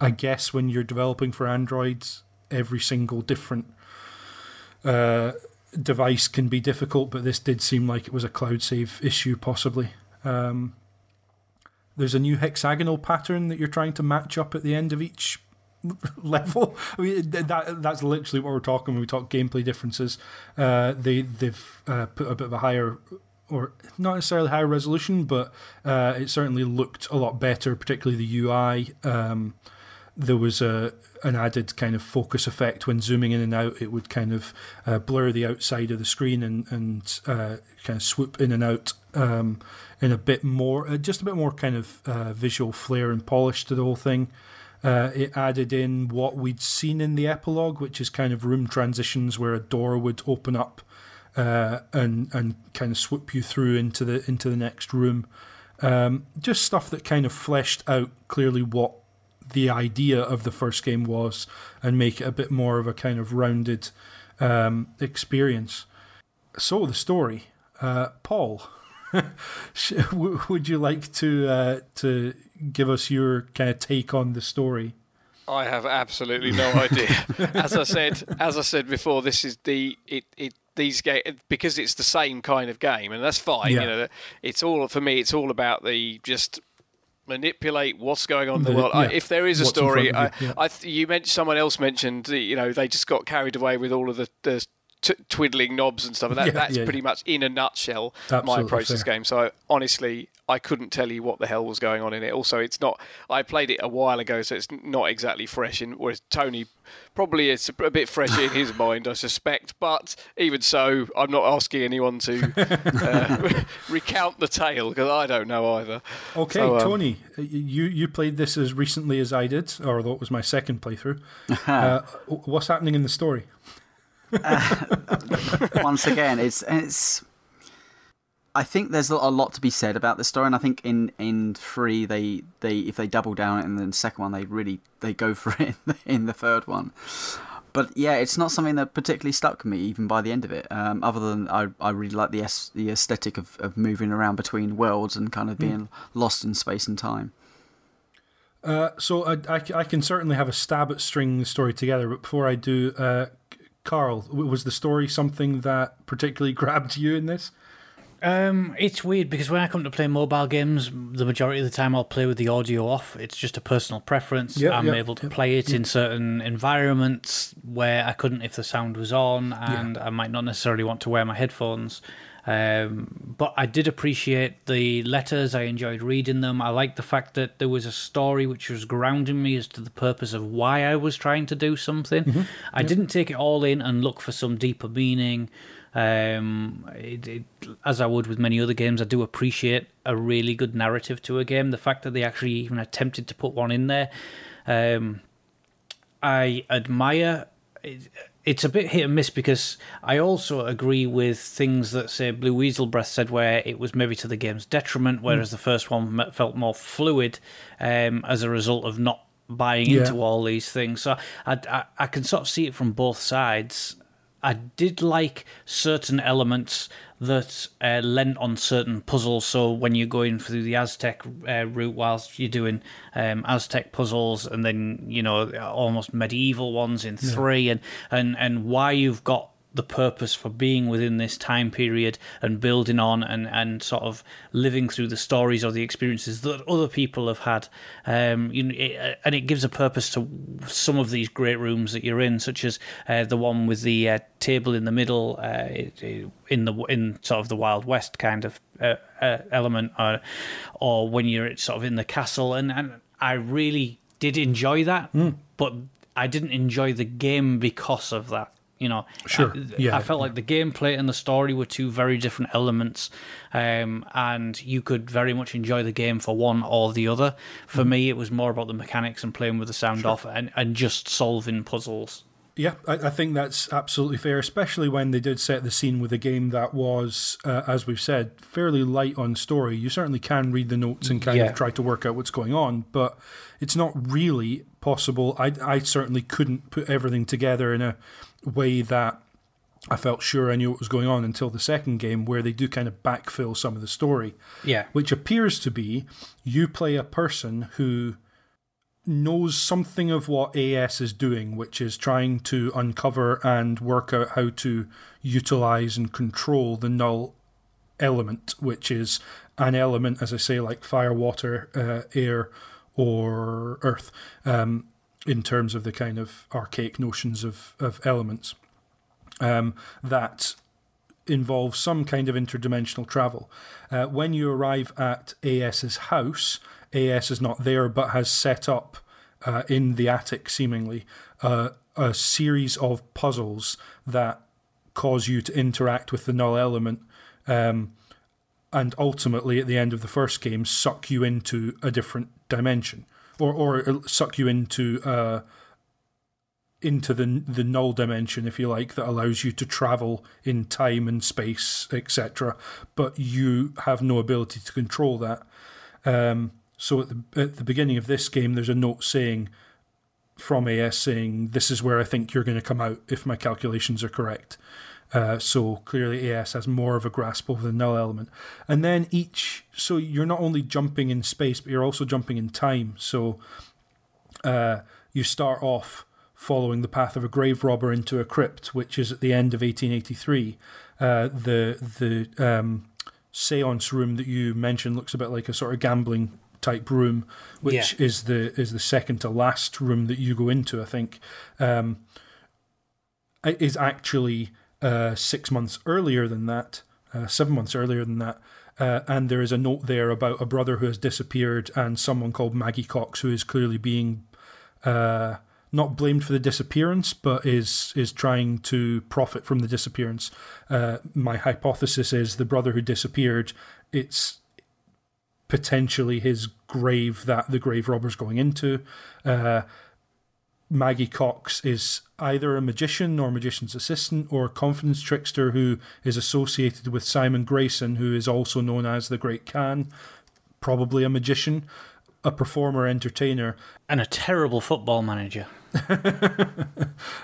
I guess when you're developing for Androids, every single different uh, device can be difficult, but this did seem like it was a cloud save issue, possibly. Um, there's a new hexagonal pattern that you're trying to match up at the end of each level. I mean, that that's literally what we're talking when we talk gameplay differences. Uh, they they've uh, put a bit of a higher. Or not necessarily higher resolution, but uh, it certainly looked a lot better, particularly the UI. Um, there was a an added kind of focus effect when zooming in and out. It would kind of uh, blur the outside of the screen and and uh, kind of swoop in and out um, in a bit more, uh, just a bit more kind of uh, visual flair and polish to the whole thing. Uh, it added in what we'd seen in the epilogue, which is kind of room transitions where a door would open up uh, and and kind of swoop you through into the into the next room. Um, just stuff that kind of fleshed out clearly what the idea of the first game was and make it a bit more of a kind of rounded um, experience. So the story, uh, Paul. would you like to uh, to give us your kind of take on the story? I have absolutely no idea. as I said, as I said before, this is the it it these game because it's the same kind of game, and that's fine. Yeah. You know, it's all for me. It's all about the just manipulate what's going on in the, world. I, if there is a What's story, I, you, yeah. I th- you mentioned someone else mentioned uh, you know they just got carried away with all of the. the T- twiddling knobs and stuff. And that, Yeah, that's yeah, pretty much in a nutshell Absolutely my approach to this game. So I, honestly, I couldn't tell you what the hell was going on in it. Also, it's not. I played it a while ago, so it's not exactly fresh. In whereas Tony probably it's a bit fresh in his mind, I suspect. But even so, I'm not asking anyone to uh, recount the tale because I don't know either. Okay, So, um, Tony, you you played this as recently as I did, although it was my second playthrough. uh, what's happening in the story? once again, it's it's. I think there's a lot to be said about this story, and I think in in three they they if they double down it, and then the second one they really they go for it in the, in the third one. But yeah, it's not something that particularly stuck with me even by the end of it. Um, other than I, I really like the es- the aesthetic of, of moving around between worlds and kind of being lost in space and time. Uh, so I, I, I can certainly have a stab at stringing the story together, but before I do, uh, Karl, was the story something that particularly grabbed you in this? Um, it's weird because when I come to play mobile games, the majority of the time I'll play with the audio off. It's just a personal preference. I'm able to play it in certain environments where I couldn't if the sound was on, and I might not necessarily want to wear my headphones. Um, but I did appreciate the letters. I enjoyed reading them. I liked the fact that there was a story which was grounding me as to the purpose of why I was trying to do something. I didn't take it all in and look for some deeper meaning. Um, it, it, as I would with many other games, I do appreciate a really good narrative to a game. The fact that they actually even attempted to put one in there, um, I admire. It, it's a bit hit and miss because I also agree with things that say Blue Weasel Breath said where it was maybe to the game's detriment, whereas mm. the first one felt more fluid um, as a result of not buying yeah. into all these things. So I, I, I can sort of see it from both sides. I did like certain elements that uh, lent on certain puzzles. So when you're going through the Aztec uh, route, whilst you're doing um, Aztec puzzles, and then you know almost medieval ones in three, yeah. and and and why you've got the purpose for being within this time period and building on and, and sort of living through the stories or the experiences that other people have had. Um, you know, it, and it gives a purpose to some of these great rooms that you're in, such as uh, the one with the uh, table in the middle, uh, in the in sort of the Wild West kind of uh, uh, element, or, or when you're sort of in the castle. And, and I really did enjoy that, mm. but I didn't enjoy the game because of that. You know, sure. I, yeah. I felt like the gameplay and the story were two very different elements, um, and you could very much enjoy the game for one or the other. For mm. me, it was more about the mechanics and playing with the sound sure. off and, and just solving puzzles. Yeah, I, I, think that's absolutely fair, especially when they did set the scene with a game that was, uh, as we've said, fairly light on story. You certainly can read the notes and kind yeah. of try to work out what's going on, but it's not really possible. I, I certainly couldn't put everything together in a way that I felt sure I knew what was going on until the second game, where they do kind of backfill some of the story. Yeah. Which appears to be you play a person who knows something of what AS is doing, which is trying to uncover and work out how to utilize and control the null element, which is an element, as I say, like fire, water, uh, air, or earth. Um, in terms of the kind of archaic notions of, of elements um, that involve some kind of interdimensional travel. Uh, when you arrive at AS's house, AS is not there but has set up uh, in the attic, seemingly, uh, a series of puzzles that cause you to interact with the null element. Um, and ultimately, at the end of the first game, suck you into a different dimension or or suck you into uh, into the the null dimension, if you like, that allows you to travel in time and space, etc. But you have no ability to control that. Um, so at the at the beginning of this game, there's a note saying from AS saying this is where I think you're going to come out if my calculations are correct. Uh, so clearly, AS has more of a grasp over the null element. And then each, so you're not only jumping in space, but you're also jumping in time. So uh, you start off following the path of a grave robber into a crypt, which is at the end of 1883. Uh, the the um, seance room that you mentioned looks a bit like a sort of gambling type room, which yeah. is the is the second to last room that you go into. I think um, is actually uh, six months earlier than that, uh, seven months earlier than that. Uh, and there is a note there about a brother who has disappeared and someone called Maggie Cox who is clearly being uh, not blamed for the disappearance, but is is trying to profit from the disappearance. Uh, my hypothesis is the brother who disappeared. It's potentially his grave that the grave robber's going into. Uh, Maggie Cox is either a magician or magician's assistant or confidence trickster who is associated with Simon Grayson, who is also known as the Great Khan, probably a magician, a performer, entertainer, and a terrible football manager.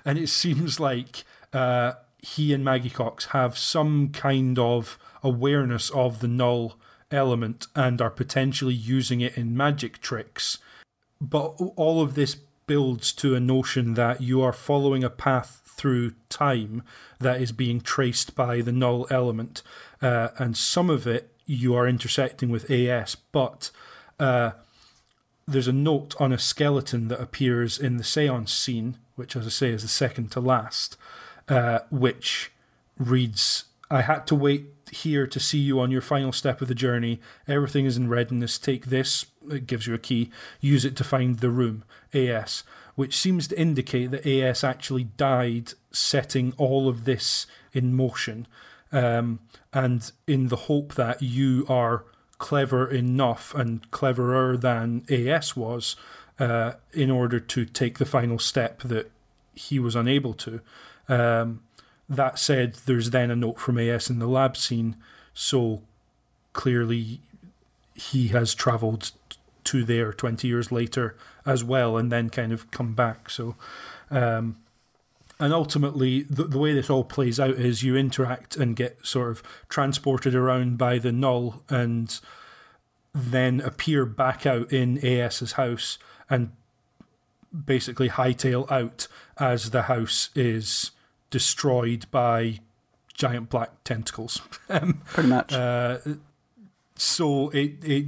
and it seems like uh, he and Maggie Cox have some kind of awareness of the null element and are potentially using it in magic tricks. But all of this builds to a notion that you are following a path through time that is being traced by the null element, uh, and some of it you are intersecting with AS, but uh, there's a note on a skeleton that appears in the seance scene, which, as I say, is the second to last, uh, which reads I had to wait here to see you on your final step of the journey. Everything is in readiness. Take this, it gives you a key, use it to find the room, AS, which seems to indicate that AS actually died setting all of this in motion, um, and in the hope that you are clever enough and cleverer than AS was uh, in order to take the final step that he was unable to. Um, that said, there's then a note from AS in the lab scene, so clearly he has travelled to there 20 years later as well and then kind of come back. So, um, and ultimately, the, the way this all plays out is you interact and get sort of transported around by the null and then appear back out in AS's house and basically hightail out as the house is destroyed by giant black tentacles. Um, Pretty much. Uh, so it it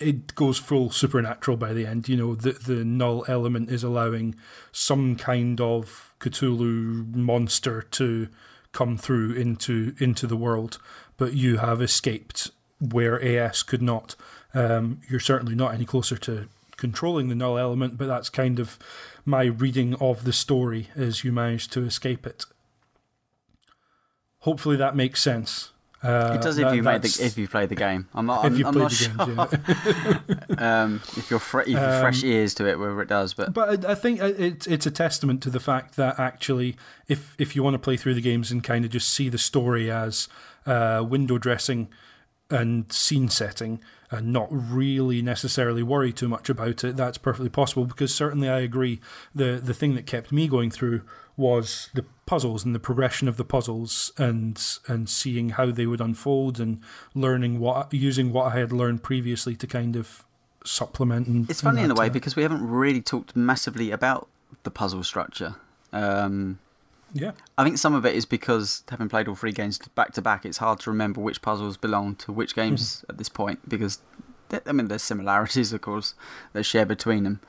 it goes full supernatural by the end. You know, the the null element is allowing some kind of Cthulhu monster to come through into into the world, but you have escaped where AS could not. Um, you're certainly not any closer to controlling the null element, but that's kind of my reading of the story as you manage to escape it. Hopefully that makes sense. Uh, it does if that, you made the, if you play the game. I'm not. I'm, if you I'm play not the sure. games, yeah. um, if you're fre- if you're fresh Um, ears to it, whether it does, but But I I think it's it's a testament to the fact that actually, if if you want to play through the games and kind of just see the story as uh, window dressing and scene setting, and not really necessarily worry too much about it, that's perfectly possible. Because certainly, I agree. the The thing that kept me going through was the puzzles and the progression of the puzzles, and and seeing how they would unfold, and learning what using what I had learned previously to kind of supplement. And it's funny in a way because we haven't really talked massively about the puzzle structure. Um, yeah. I think some of it is because having played all three games back to back, it's hard to remember which puzzles belong to which games at this point because I mean there's similarities, of course, that share between them.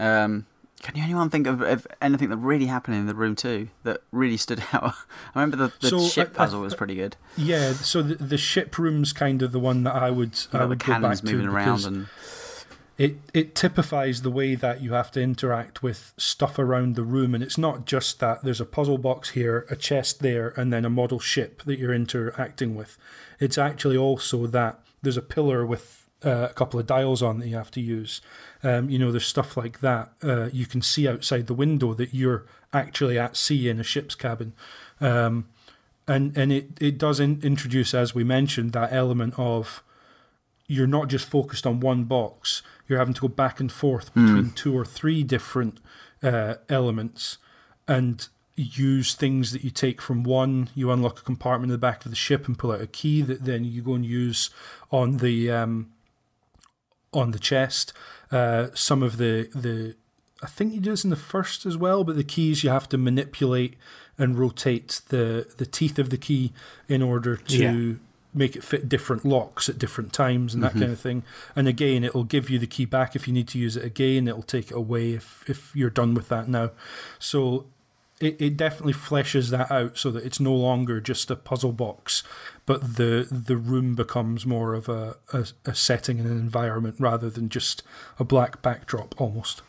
Um, can you anyone think of, of anything that really happened in the room two that really stood out? I remember the, the So, ship I- I- puzzle was pretty good. Yeah, so the, the ship room's kind of the one that I would I Like the would go back cannons to around because and it it typifies the way that you have to interact with stuff around the room, and it's not just that there's a puzzle box here, a chest there, and then a model ship that you're interacting with. It's actually also that there's a pillar with uh, a couple of dials on that you have to use. Um, you know, there's stuff like that. Uh, you can see outside the window that you're actually at sea in a ship's cabin. Um, and and it, it does in, introduce, as we mentioned, that element of you're not just focused on one box. You're having to go back and forth between two or three different uh, elements and use things that you take from one. You unlock a compartment in the back of the ship and pull out a key that then you go and use on the um, on the chest. Uh, some of the the I think you do this in the first as well, but the keys you have to manipulate and rotate the the teeth of the key in order to Yeah. make it fit different locks at different times and that kind of thing. And again, it'll give you the key back if you need to use it again. It'll take it away if if you're done with that now. So it, it definitely fleshes that out so that it's no longer just a puzzle box, but the the room becomes more of a, a, a setting and an environment rather than just a black backdrop almost.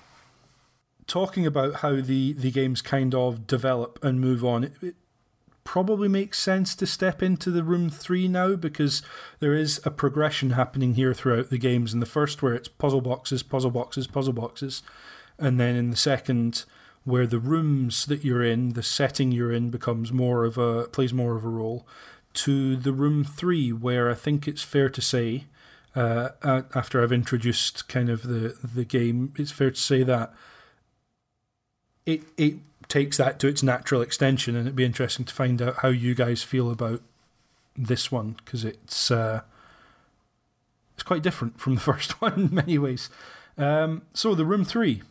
Talking about how the, the games kind of develop and move on, it, it probably makes sense to step into the room three now because there is a progression happening here throughout the games. In the first, where it's puzzle boxes, puzzle boxes, puzzle boxes, and then in the second, where the rooms that you're in, the setting you're in, becomes more of a plays more of a role. To the room three, where I think it's fair to say, uh, after I've introduced kind of the the game, it's fair to say that it it takes that to its natural extension, and it'd be interesting to find out how you guys feel about this one because it's uh, it's quite different from the first one in many ways. Um, so, the Room Three,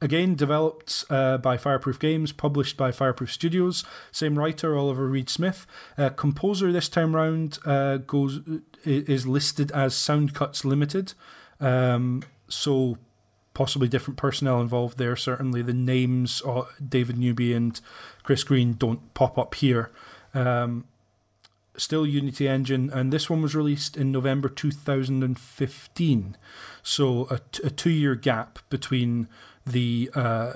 again developed uh, by Fireproof Games, published by Fireproof Studios. Same writer, Oliver Reed Smith. Uh, composer this time round uh, goes is listed as Soundcuts Limited. Um, so possibly different personnel involved there. Certainly, the names uh, David Newby and Chris Green don't pop up here. Um, still Unity Engine, and this one was released in November 2015. So a, t- a two-year gap between the uh,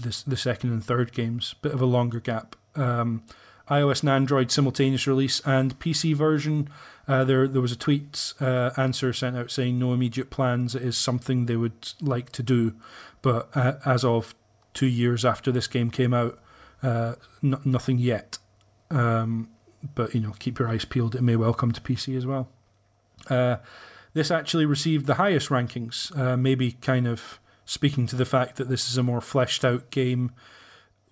the the second and third games, bit of a longer gap. Um, iOS and Android simultaneous release, and PC version. Uh, there, there was a tweet uh, answer sent out saying no immediate plans. It is something they would like to do, but uh, as of two years after this game came out, uh, n- nothing yet. Um, but you know, keep your eyes peeled. It may well come to PC as well. Uh, this actually received the highest rankings, uh, maybe kind of speaking to the fact that this is a more fleshed out game.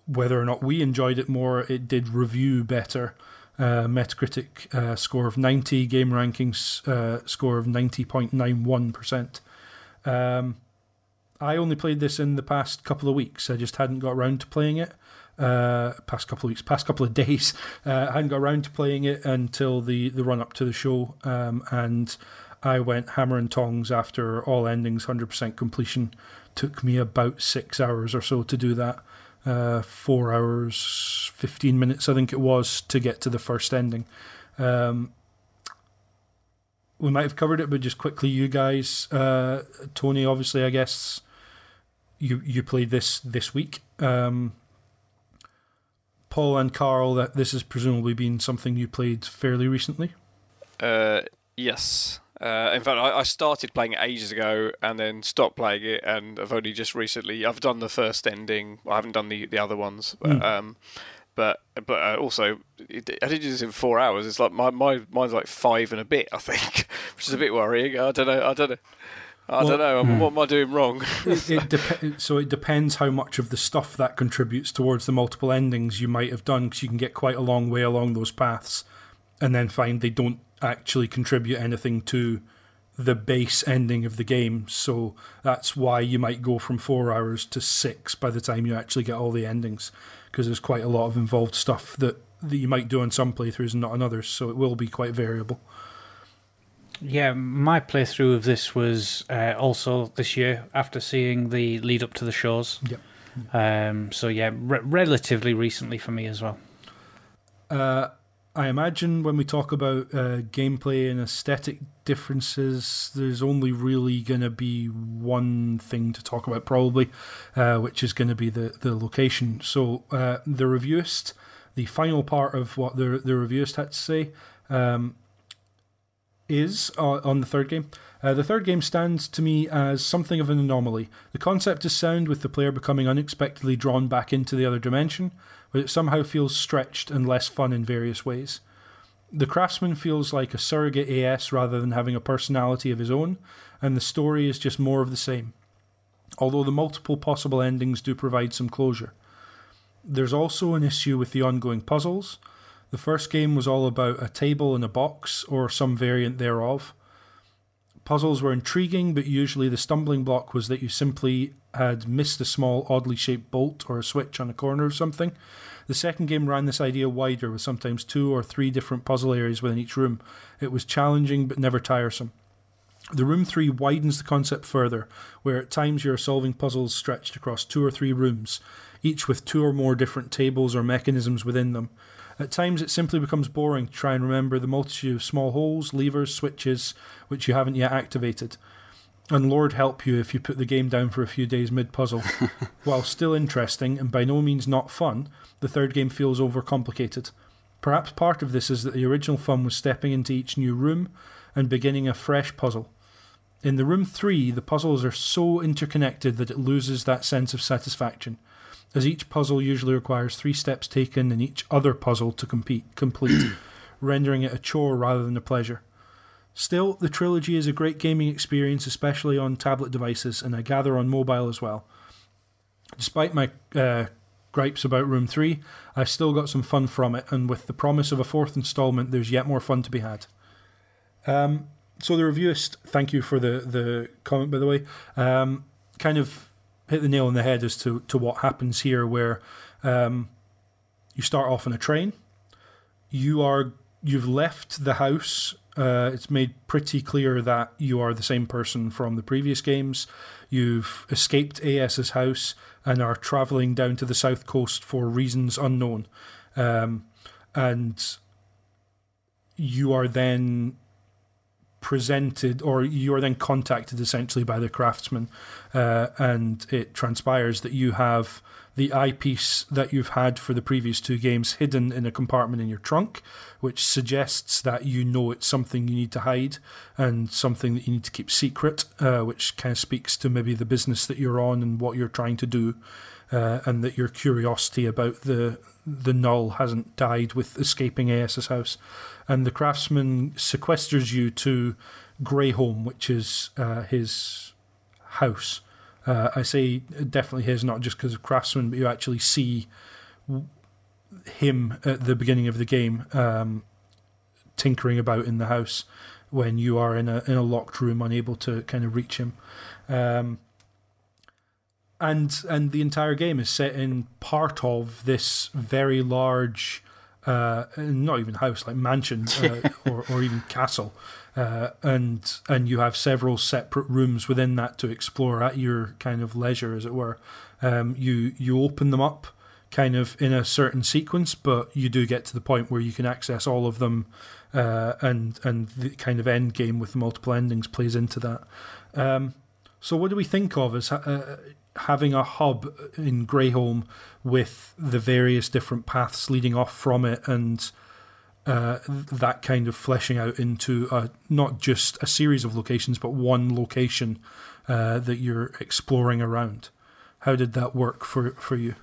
Whether or not we enjoyed it more, it did review better. Uh, Metacritic uh, score of 90, game rankings uh, score of 90.91%. Um, I only played this in the past couple of weeks. I just hadn't got around to playing it. Uh, past couple of weeks, past couple of days. Uh, I hadn't got around to playing it until the, the run up to the show, um, and I went hammer and tongs after all endings, 100% completion. Took me about six hours or so to do that. Uh, four hours, 15 minutes, I think it was, to get to the first ending. Um, we might have covered it, but just quickly, you guys, uh, Tony, obviously, I guess you you played this this week. Um, Paul and Karl, that this has presumably been something you played fairly recently. Uh, yes. Uh, in fact, I, I started playing it ages ago and then stopped playing it, and I've only just recently. I've done the first ending. I haven't done the, the other ones, but Mm. um, but but uh, also it, I did this in four hours. It's like my, my mine's like five and a bit, I think, which is a bit worrying. I don't know. I don't know. I Well- don't know. Hmm. What am I doing wrong? it, it dep- so it depends how much of the stuff that contributes towards the multiple endings you might have done because you can get quite a long way along those paths and then find they don't actually contribute anything to the base ending of the game so that's why you might go from four hours to six by the time you actually get all the endings because there's quite a lot of involved stuff that, that you might do on some playthroughs and not on others so it will be quite variable Yeah, my playthrough of this was uh, also this year after seeing the lead up to the shows. Yep. Um, so yeah, re- relatively recently for me as well. Uh, I imagine when we talk about uh, gameplay and aesthetic differences, there's only really going to be one thing to talk about, probably, uh, which is going to be the, the location. So, uh, the reviewist, the final part of what the, the reviewist had to say, um, is uh, on the third game. Uh, the third game stands to me as something of an anomaly. The concept is sound, with the player becoming unexpectedly drawn back into the other dimension, but it somehow feels stretched and less fun in various ways. The craftsman feels like a surrogate AS rather than having a personality of his own, and the story is just more of the same. Although the multiple possible endings do provide some closure. There's also an issue with the ongoing puzzles. The first game was all about a table and a box, or some variant thereof. Puzzles were intriguing, but usually the stumbling block was that you simply had missed a small, oddly shaped bolt or a switch on a corner or something. The second game ran this idea wider, with sometimes two or three different puzzle areas within each room. It was challenging but never tiresome. The Room 3 widens the concept further, where at times you are solving puzzles stretched across two or three rooms, each with two or more different tables or mechanisms within them. At times it simply becomes boring to try and remember the multitude of small holes, levers, switches, which you haven't yet activated. And Lord help you if you put the game down for a few days mid puzzle. While still interesting and by no means not fun, the third game feels overcomplicated. Perhaps part of this is that the original fun was stepping into each new room and beginning a fresh puzzle. In the room 3, the puzzles are so interconnected that it loses that sense of satisfaction, as each puzzle usually requires three steps taken in each other puzzle to compete, complete, rendering it a chore rather than a pleasure. Still, the trilogy is a great gaming experience, especially on tablet devices, and I gather on mobile as well. Despite my uh, gripes about Room 3, I've still got some fun from it, and with the promise of a fourth installment, there's yet more fun to be had. Um, so, the reviewist, thank you for the, the comment, by the way, um, kind of hit the nail on the head as to, to what happens here, where um, you start off on a train, you are you've left the house. Uh, it's made pretty clear that you are the same person from the previous games. You've escaped AS's house and are traveling down to the south coast for reasons unknown. Um, and you are then presented, or you are then contacted essentially by the craftsman, uh, and it transpires that you have the eyepiece that you've had for the previous two games hidden in a compartment in your trunk, which suggests that you know it's something you need to hide and something that you need to keep secret, uh, which kind of speaks to maybe the business that you're on and what you're trying to do, uh, and that your curiosity about the the null hasn't died with escaping AS's house. And the craftsman sequesters you to Grayholme, which is uh, his house uh, I say definitely his, not just because of Craftsman, but you actually see him at the beginning of the game um, tinkering about in the house when you are in a in a locked room, unable to kind of reach him. Um, and and the entire game is set in part of this very large, uh, not even house, like mansion uh, or or even castle uh, and and you have several separate rooms within that to explore at your kind of leisure, as it were. Um, you you open them up kind of in a certain sequence, but you do get to the point where you can access all of them, uh, and and the kind of end game with the multiple endings plays into that. Um, so, what do we think of as uh, having a hub in Grayholme with the various different paths leading off from it and uh, that kind of fleshing out into a, not just a series of locations, but one location uh, that you're exploring around. How did that work for for you?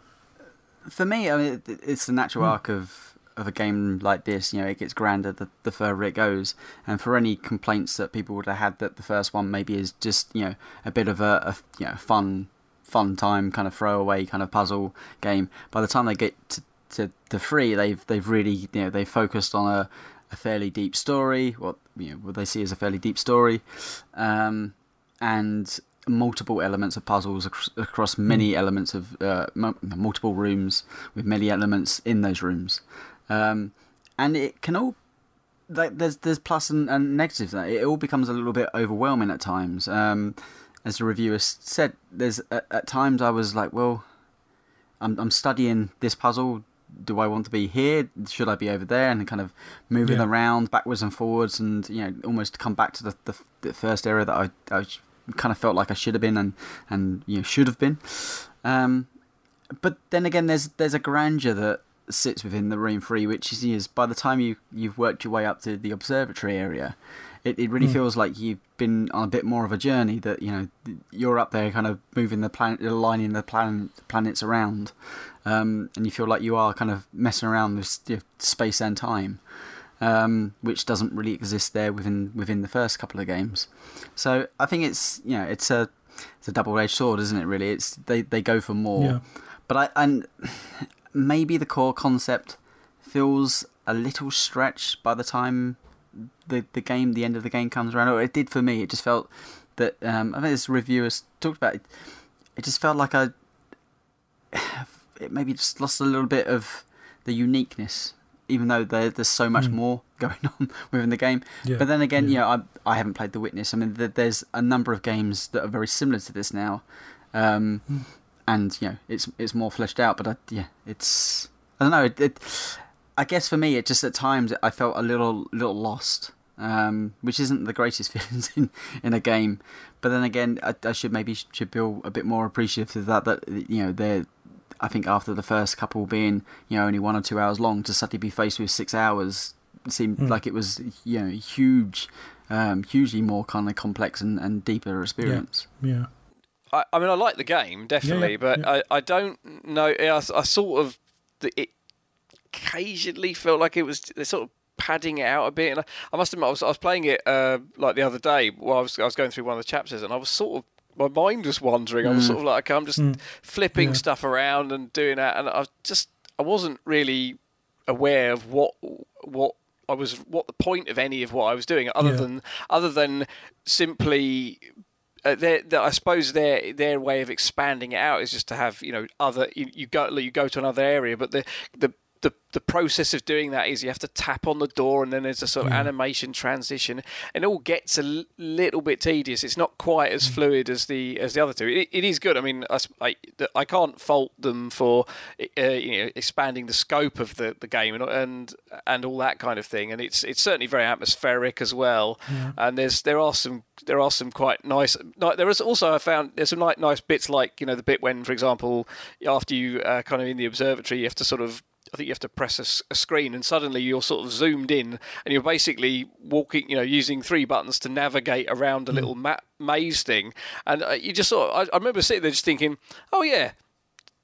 For me, I mean, it's the natural mm. arc of of a game like this. You know, it gets grander the, the further it goes. And for any complaints that people would have had that the first one maybe is just you know a bit of a, a you know fun fun time kind of throwaway kind of puzzle game. By the time they get to, to the three, they've they've really you know they focused on a, a fairly deep story, what you know what they see as a fairly deep story, um, and multiple elements of puzzles across, across many elements of uh, multiple rooms with many elements in those rooms, um, and it can all like there's there's plus and, and negatives. It all becomes a little bit overwhelming at times. Um, as the reviewer said, there's at, at times I was like, well, I'm I'm studying this puzzle do I want to be here? Should I be over there? And kind of moving yeah. around backwards and forwards, and you know, almost come back to the, the, the first area that I, I kind of felt like I should have been and and you know should have been. Um, but then again, there's there's a grandeur that sits within the room three, which is, is by the time you you've worked your way up to the observatory area, it, it really mm. feels like you've been on a bit more of a journey. That you know you're up there, kind of moving the planet, aligning the planet planets around, um, and you feel like you are kind of messing around with space and time, um, which doesn't really exist there within within the first couple of games. So I think it's you know it's a it's a double edged sword, isn't it? Really, it's they they go for more, yeah. but I and maybe the core concept feels a little stretched by the time the the game the end of the game comes around. Or it did for me. It just felt that um, I think this reviewers talked about it. It just felt like I it maybe just lost a little bit of the uniqueness, even though there, there's so much mm. more going on within the game. Yeah, but then again, yeah. you know, I I haven't played The Witness. I mean, there's a number of games that are very similar to this now, um, mm. and you know, it's it's more fleshed out. But I, yeah, it's I don't know. It, it, I guess for me, it just at times I felt a little little lost. Um, which isn't the greatest feelings in, in a game, but then again, I, I should maybe should feel a bit more appreciative of that. That you know they're I think after the first couple being you know only one or two hours long, to suddenly be faced with six hours seemed mm. like it was you know huge, um, hugely more kind of complex and, and deeper experience. Yeah. yeah. I, I mean, I like the game definitely, yeah, yeah, but I, I don't know. I, I sort of it occasionally felt like it was they sort of padding it out a bit. And I, I must admit, I was, I was playing it uh, like the other day while I was, I was going through one of the chapters, and I was sort of my mind was wandering. I was mm. sort of like I'm just mm. flipping yeah. stuff around and doing that, and I just I wasn't really aware of what what I was what the point of any of what I was doing, other yeah. than other than simply. Uh, their, their, I suppose their their way of expanding it out is just to have you know other you, you go you go to another area, but the the the the process of doing that is you have to tap on the door and then there's a sort of animation transition. And it all gets a l- little bit tedious. It's not quite as fluid as the as the other two. It, it is good. I mean I, I, can't fault them for uh, you know expanding the scope of the, the game and, and and all that kind of thing. And it's it's certainly very atmospheric as well. And there's there are some there are some quite nice there is also i found there's some like nice bits like you know the bit when for example after you uh, kind of in the observatory you have to sort of I think you have to press a screen, and suddenly you're sort of zoomed in, and you're basically walking, you know, using three buttons to navigate around a little ma- maze thing. And uh, you just sort of, I, I remember sitting there just thinking, oh yeah,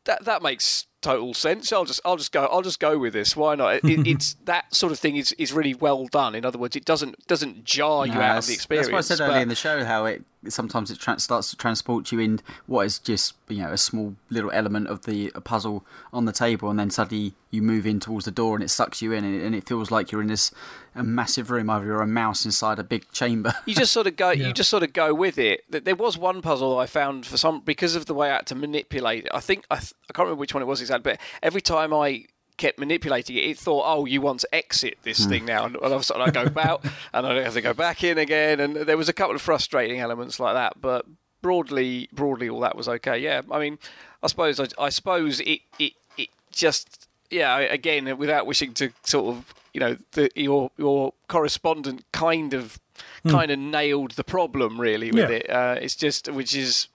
that that makes total sense. I'll just I'll just go I'll just go with this. Why not? It, it's that sort of thing is, is really well done. In other words, it doesn't doesn't jar you No, out of the experience. That's what I said but- earlier in the show. How it sometimes it trans- starts to transport you in what is just you know a small little element of the a puzzle on the table, and then suddenly you move in towards the door, and it sucks you in, and it, and it feels like you're in this a massive room. Either you're a mouse inside a big chamber. you just sort of go you just sort of go with it there was one puzzle i found for some because of the way i had to manipulate it i think i, th- I can't remember which one it was exactly but every time i kept manipulating it. It thought oh you want to exit this thing now. And all of a sudden i go out and i have to go back in again. And there was a couple of frustrating elements like that. But broadly broadly all that was okay. Yeah i mean i suppose i, I suppose it, it it just yeah again without wishing to sort of you know the, your your correspondent kind of kind of nailed the problem really with Yeah. it. Uh, it's just which is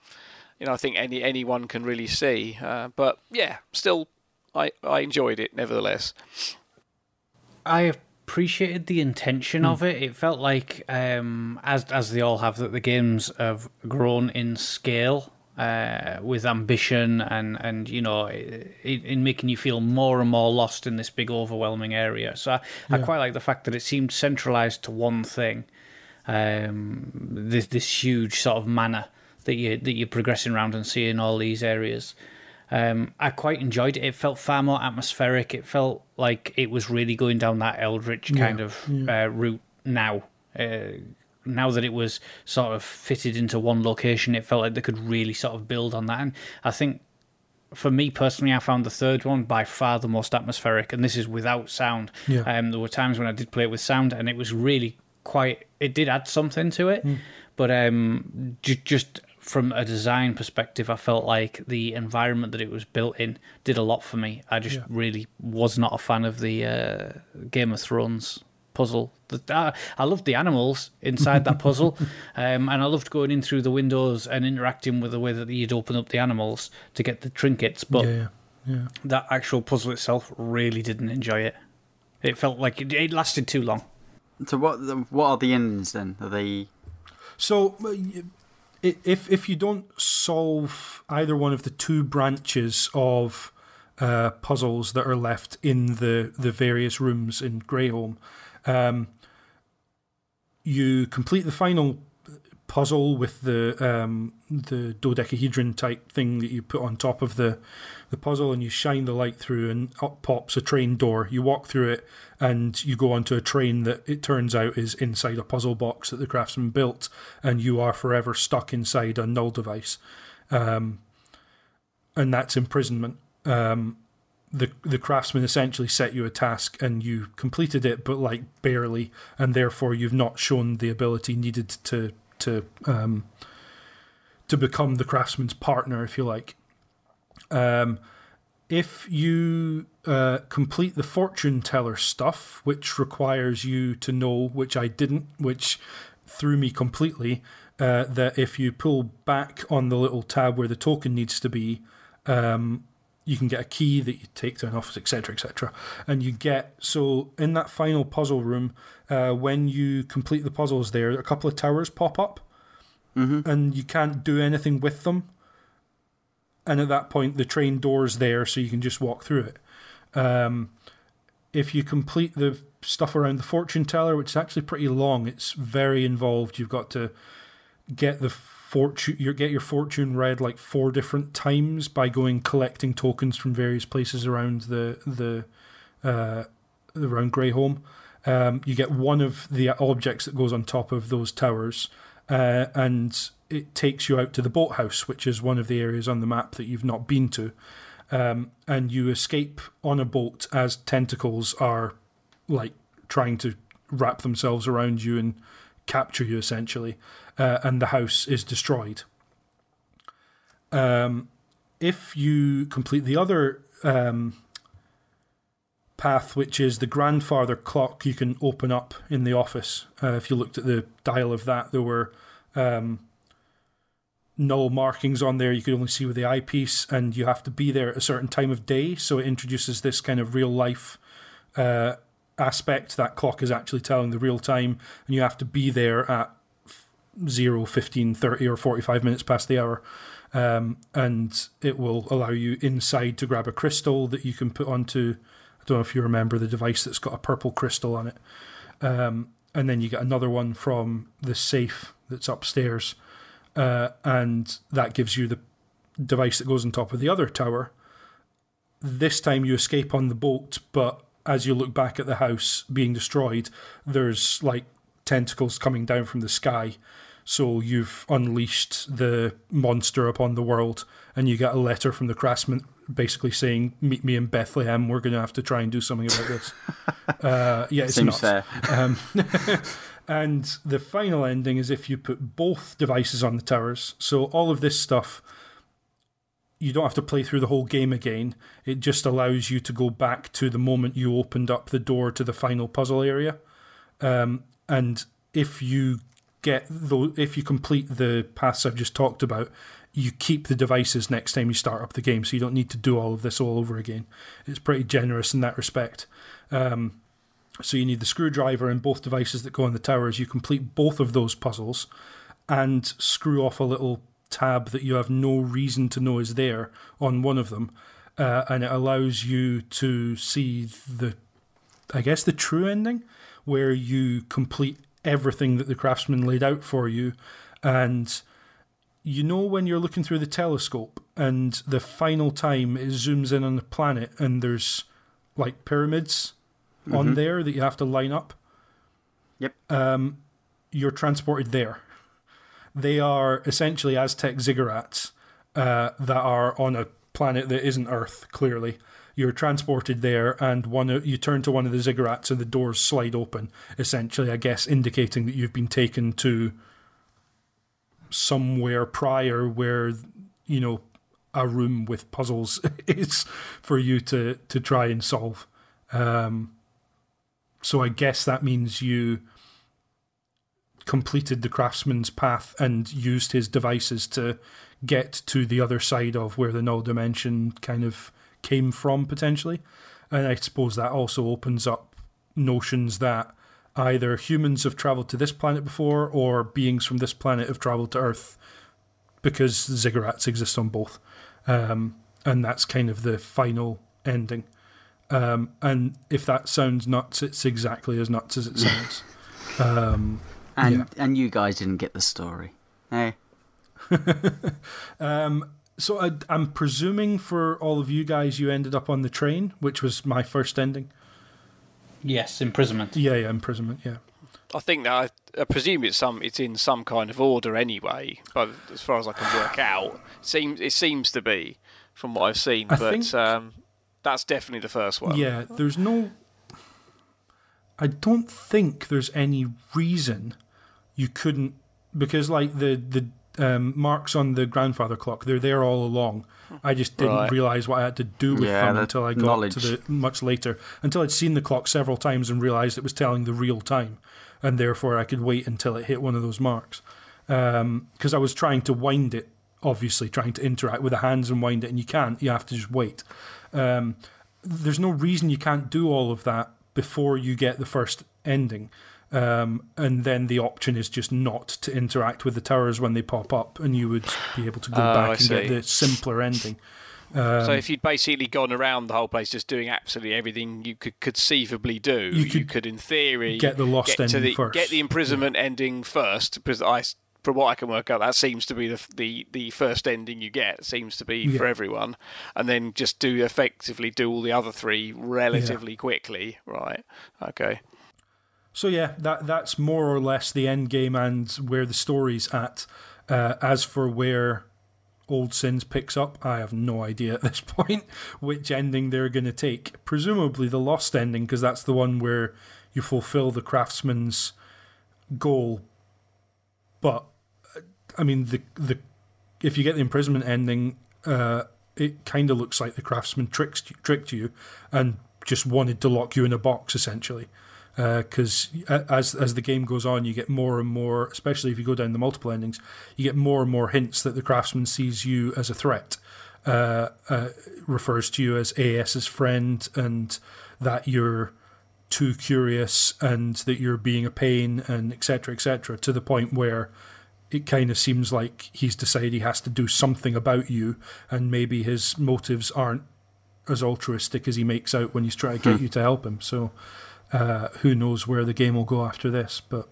you know i think any anyone can really see. Uh, but yeah still i i enjoyed it nevertheless I appreciated the intention of it. It felt like, um, as as they all have, that the games have grown in scale uh, with ambition and and you know, in, in making you feel more and more lost in this big overwhelming area. So I, I quite like the fact that it seemed centralized to one thing. Um, this this huge sort of manner that you that you're progressing around and seeing all these areas. Um, I quite enjoyed it. It felt far more atmospheric. It felt like it was really going down that Eldritch kind of uh, route now. Uh, now that it was sort of fitted into one location, it felt like they could really sort of build on that. And I think for me personally, I found the third one by far the most atmospheric, and this is without sound. Yeah. Um, there were times when I did play it with sound, and it was really quite. It did add something to it, but um, ju- just from a design perspective, I felt like the environment that it was built in did a lot for me. I just Yeah. really was not a fan of the uh, Game of Thrones puzzle. The, I, I loved the animals inside that puzzle, um, and I loved going in through the windows and interacting with the way that you'd open up the animals to get the trinkets. But yeah, yeah, yeah. that actual puzzle itself really didn't enjoy it. It felt like it, it lasted too long. so what what are the endings then? Are they So, uh, y- i- if if you don't solve either one of the two branches of uh, puzzles that are left in the the various rooms in Grayholme, um, you complete the final puzzle with the um, the dodecahedron type thing that you put on top of the the puzzle, and you shine the light through, and up pops a train door. You walk through it, and you go onto a train that it turns out is inside a puzzle box that the craftsman built, and you are forever stuck inside a null device, um, and that's imprisonment. Um, the the craftsman essentially set you a task and you completed it, but like barely, and therefore you've not shown the ability needed to to um, to become the craftsman's partner, if you like. Um, if you uh, complete the fortune teller stuff, which requires you to know, which I didn't, which threw me completely, uh, that if you pull back on the little tab where the token needs to be, um, you can get a key that you take to an office, etc., etc. And you get so in that final puzzle room, uh, when you complete the puzzles, there a couple of towers pop up, and you can't do anything with them. And at that point, the train door's there, so you can just walk through it. Um, if you complete the stuff around the fortune teller, which is actually pretty long, it's very involved. You've got to get the fortune you get your fortune read like four different times by going collecting tokens from various places around the the uh, around Grayholme. Um, you get one of the objects that goes on top of those towers, uh, and it takes you out to the boathouse, which is one of the areas on the map that you've not been to. Um, and you escape on a boat as tentacles are like trying to wrap themselves around you and capture you essentially, uh, and the house is destroyed. Um, if you complete the other um, path, which is the grandfather clock, you can open up in the office. Uh, if you looked at the dial of that, there were um, null markings on there. You could only see with the eyepiece, and you have to be there at a certain time of day. So it introduces this kind of real life uh, aspect. That clock is actually telling the real time, and you have to be there at 0, 15, 30, or 45 minutes past the hour. Um, and it will allow you inside to grab a crystal that you can put onto. I don't know if you remember the device that's got a purple crystal on it. Um, and then you get another one from the safe that's upstairs. Uh, and that gives you the device that goes on top of the other tower. This time you escape on the boat, but as you look back at the house being destroyed, there's like tentacles coming down from the sky so you've unleashed the monster upon the world, and you get a letter from the craftsman basically saying, "Meet me in Bethlehem. We're going to have to try and do something about this." uh, yeah, it's Seems fair. Um, and the final ending is if you put both devices on the towers. So all of this stuff, you don't have to play through the whole game again. It just allows you to go back to the moment you opened up the door to the final puzzle area. Um, and if you get though, if you complete the paths I've just talked about, you keep the devices next time you start up the game, so you don't need to do all of this all over again. It's pretty generous in that respect. Um, so you need the screwdriver and both devices that go on the towers. You complete both of those puzzles and screw off a little tab that you have no reason to know is there on one of them, uh, and it allows you to see the, I guess, the true ending, where you complete everything that the craftsman laid out for you, and you know when you're looking through the telescope and the final time it zooms in on the planet and there's like pyramids on there that you have to line up. Yep. Um, you're transported there. They are essentially Aztec ziggurats uh, that are on a planet that isn't Earth. Clearly, you're transported there, and one you turn to one of the ziggurats, and the doors slide open. Essentially, I guess indicating that you've been taken to somewhere prior where you know a room with puzzles is for you to to try and solve. Um, so I guess that means you completed the craftsman's path and used his devices to get to the other side of where the null dimension kind of came from potentially. And I suppose that also opens up notions that either humans have traveled to this planet before or beings from this planet have traveled to Earth because ziggurats exist on both. Um, and that's kind of the final ending. Um, and if that sounds nuts, it's exactly as nuts as it sounds. um, And Yeah. and you guys didn't get the story. Hey, um, so I, I'm presuming for all of you guys, you ended up on the train, which was my first ending. Yes, imprisonment. Yeah, yeah, imprisonment. Yeah, I think that I, I presume it's some it's in some kind of order anyway. But as far as I can work out, it seems it seems to be from what I've seen. I but think- um, that's definitely the first one. yeah. There's no. I don't think there's any reason you couldn't because like the the um, marks on the grandfather clock, they're there all along. I just didn't Right. realize what I had to do with Yeah, them until I got knowledge. to the much later. Until I'd seen the clock several times and realized it was telling the real time, and therefore I could wait until it hit one of those marks. Because I was trying to wind it, obviously trying to interact with the hands and wind it, and you can't. You have to just wait. Um, there's no reason you can't do all of that before you get the first ending. Um, and then the option is just not to interact with the towers when they pop up, and you would be able to go Oh, back I and get the simpler ending. so if you'd basically gone around the whole place just doing absolutely everything you could conceivably do, You you could could, in theory, get the lost get to ending the, first. Get the imprisonment ending first, because I, from what I can work out, that seems to be the the, the first ending you get. Seems to be for everyone, and then just do effectively do all the other three relatively quickly. Right? Okay. So yeah, that that's more or less the end game and where the story's at. Uh, as for where Old Sins picks up. I have no idea at this point which ending they're going to take. Presumably the Lost ending, because that's the one where you fulfill the craftsman's goal. But I mean, the the if you get the imprisonment ending, uh, it kind of looks like the craftsman tricked tricked you and just wanted to lock you in a box essentially. Because uh, as as the game goes on, you get more and more, especially if you go down the multiple endings, you get more and more hints that the craftsman sees you as a threat. Uh, uh, refers to you as AS's friend, and that you're too curious, and that you're being a pain, and etc. etc. to the point where it kind of seems like he's decided he has to do something about you, and maybe his motives aren't as altruistic as he makes out when he's trying to get hmm. you to help him. So uh, who knows where the game will go after this? But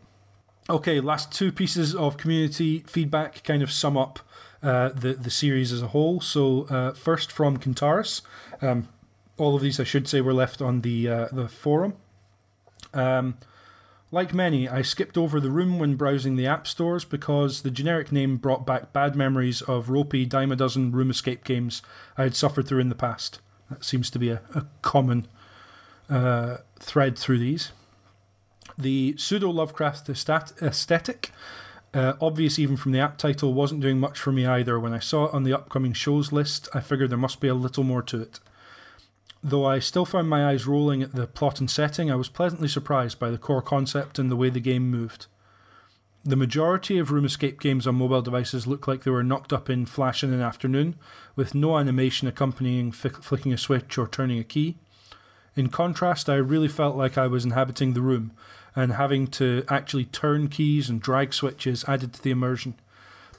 okay, last two pieces of community feedback kind of sum up uh, the the series as a whole. So uh, first from Kintaris, um, all of these I should say were left on the uh, the forum. Um, like many, I skipped over the room when browsing the app stores because the generic name brought back bad memories of ropey dime a dozen room escape games I had suffered through in the past. That seems to be a, a common uh, thread through these. The pseudo Lovecraft aesthetic, uh, obvious even from the app title, wasn't doing much for me either. When I saw it on the upcoming shows list, I figured there must be a little more to it. Though I still found my eyes rolling at the plot and setting, I was pleasantly surprised by the core concept and the way the game moved. The majority of room escape games on mobile devices look like they were knocked up in flash in an afternoon, with no animation accompanying flicking a switch or turning a key. In contrast, I really felt like I was inhabiting the room, and having to actually turn keys and drag switches added to the immersion.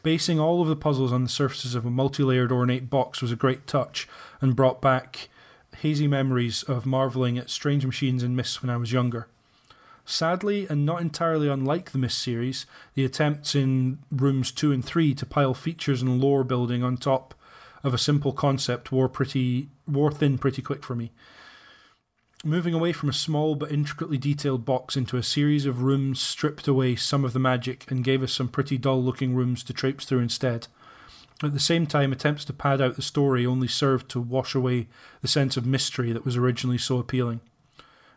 Basing all of the puzzles on the surfaces of a multi layered ornate box was a great touch and brought back hazy memories of marvelling at strange machines and Myst when I was younger. Sadly, and not entirely unlike the Myst series, the attempts in rooms 2 and 3 to pile features and lore building on top of a simple concept wore pretty wore thin pretty quick for me. Moving away from a small but intricately detailed box into a series of rooms stripped away some of the magic and gave us some pretty dull looking rooms to traipse through instead. At the same time, attempts to pad out the story only served to wash away the sense of mystery that was originally so appealing.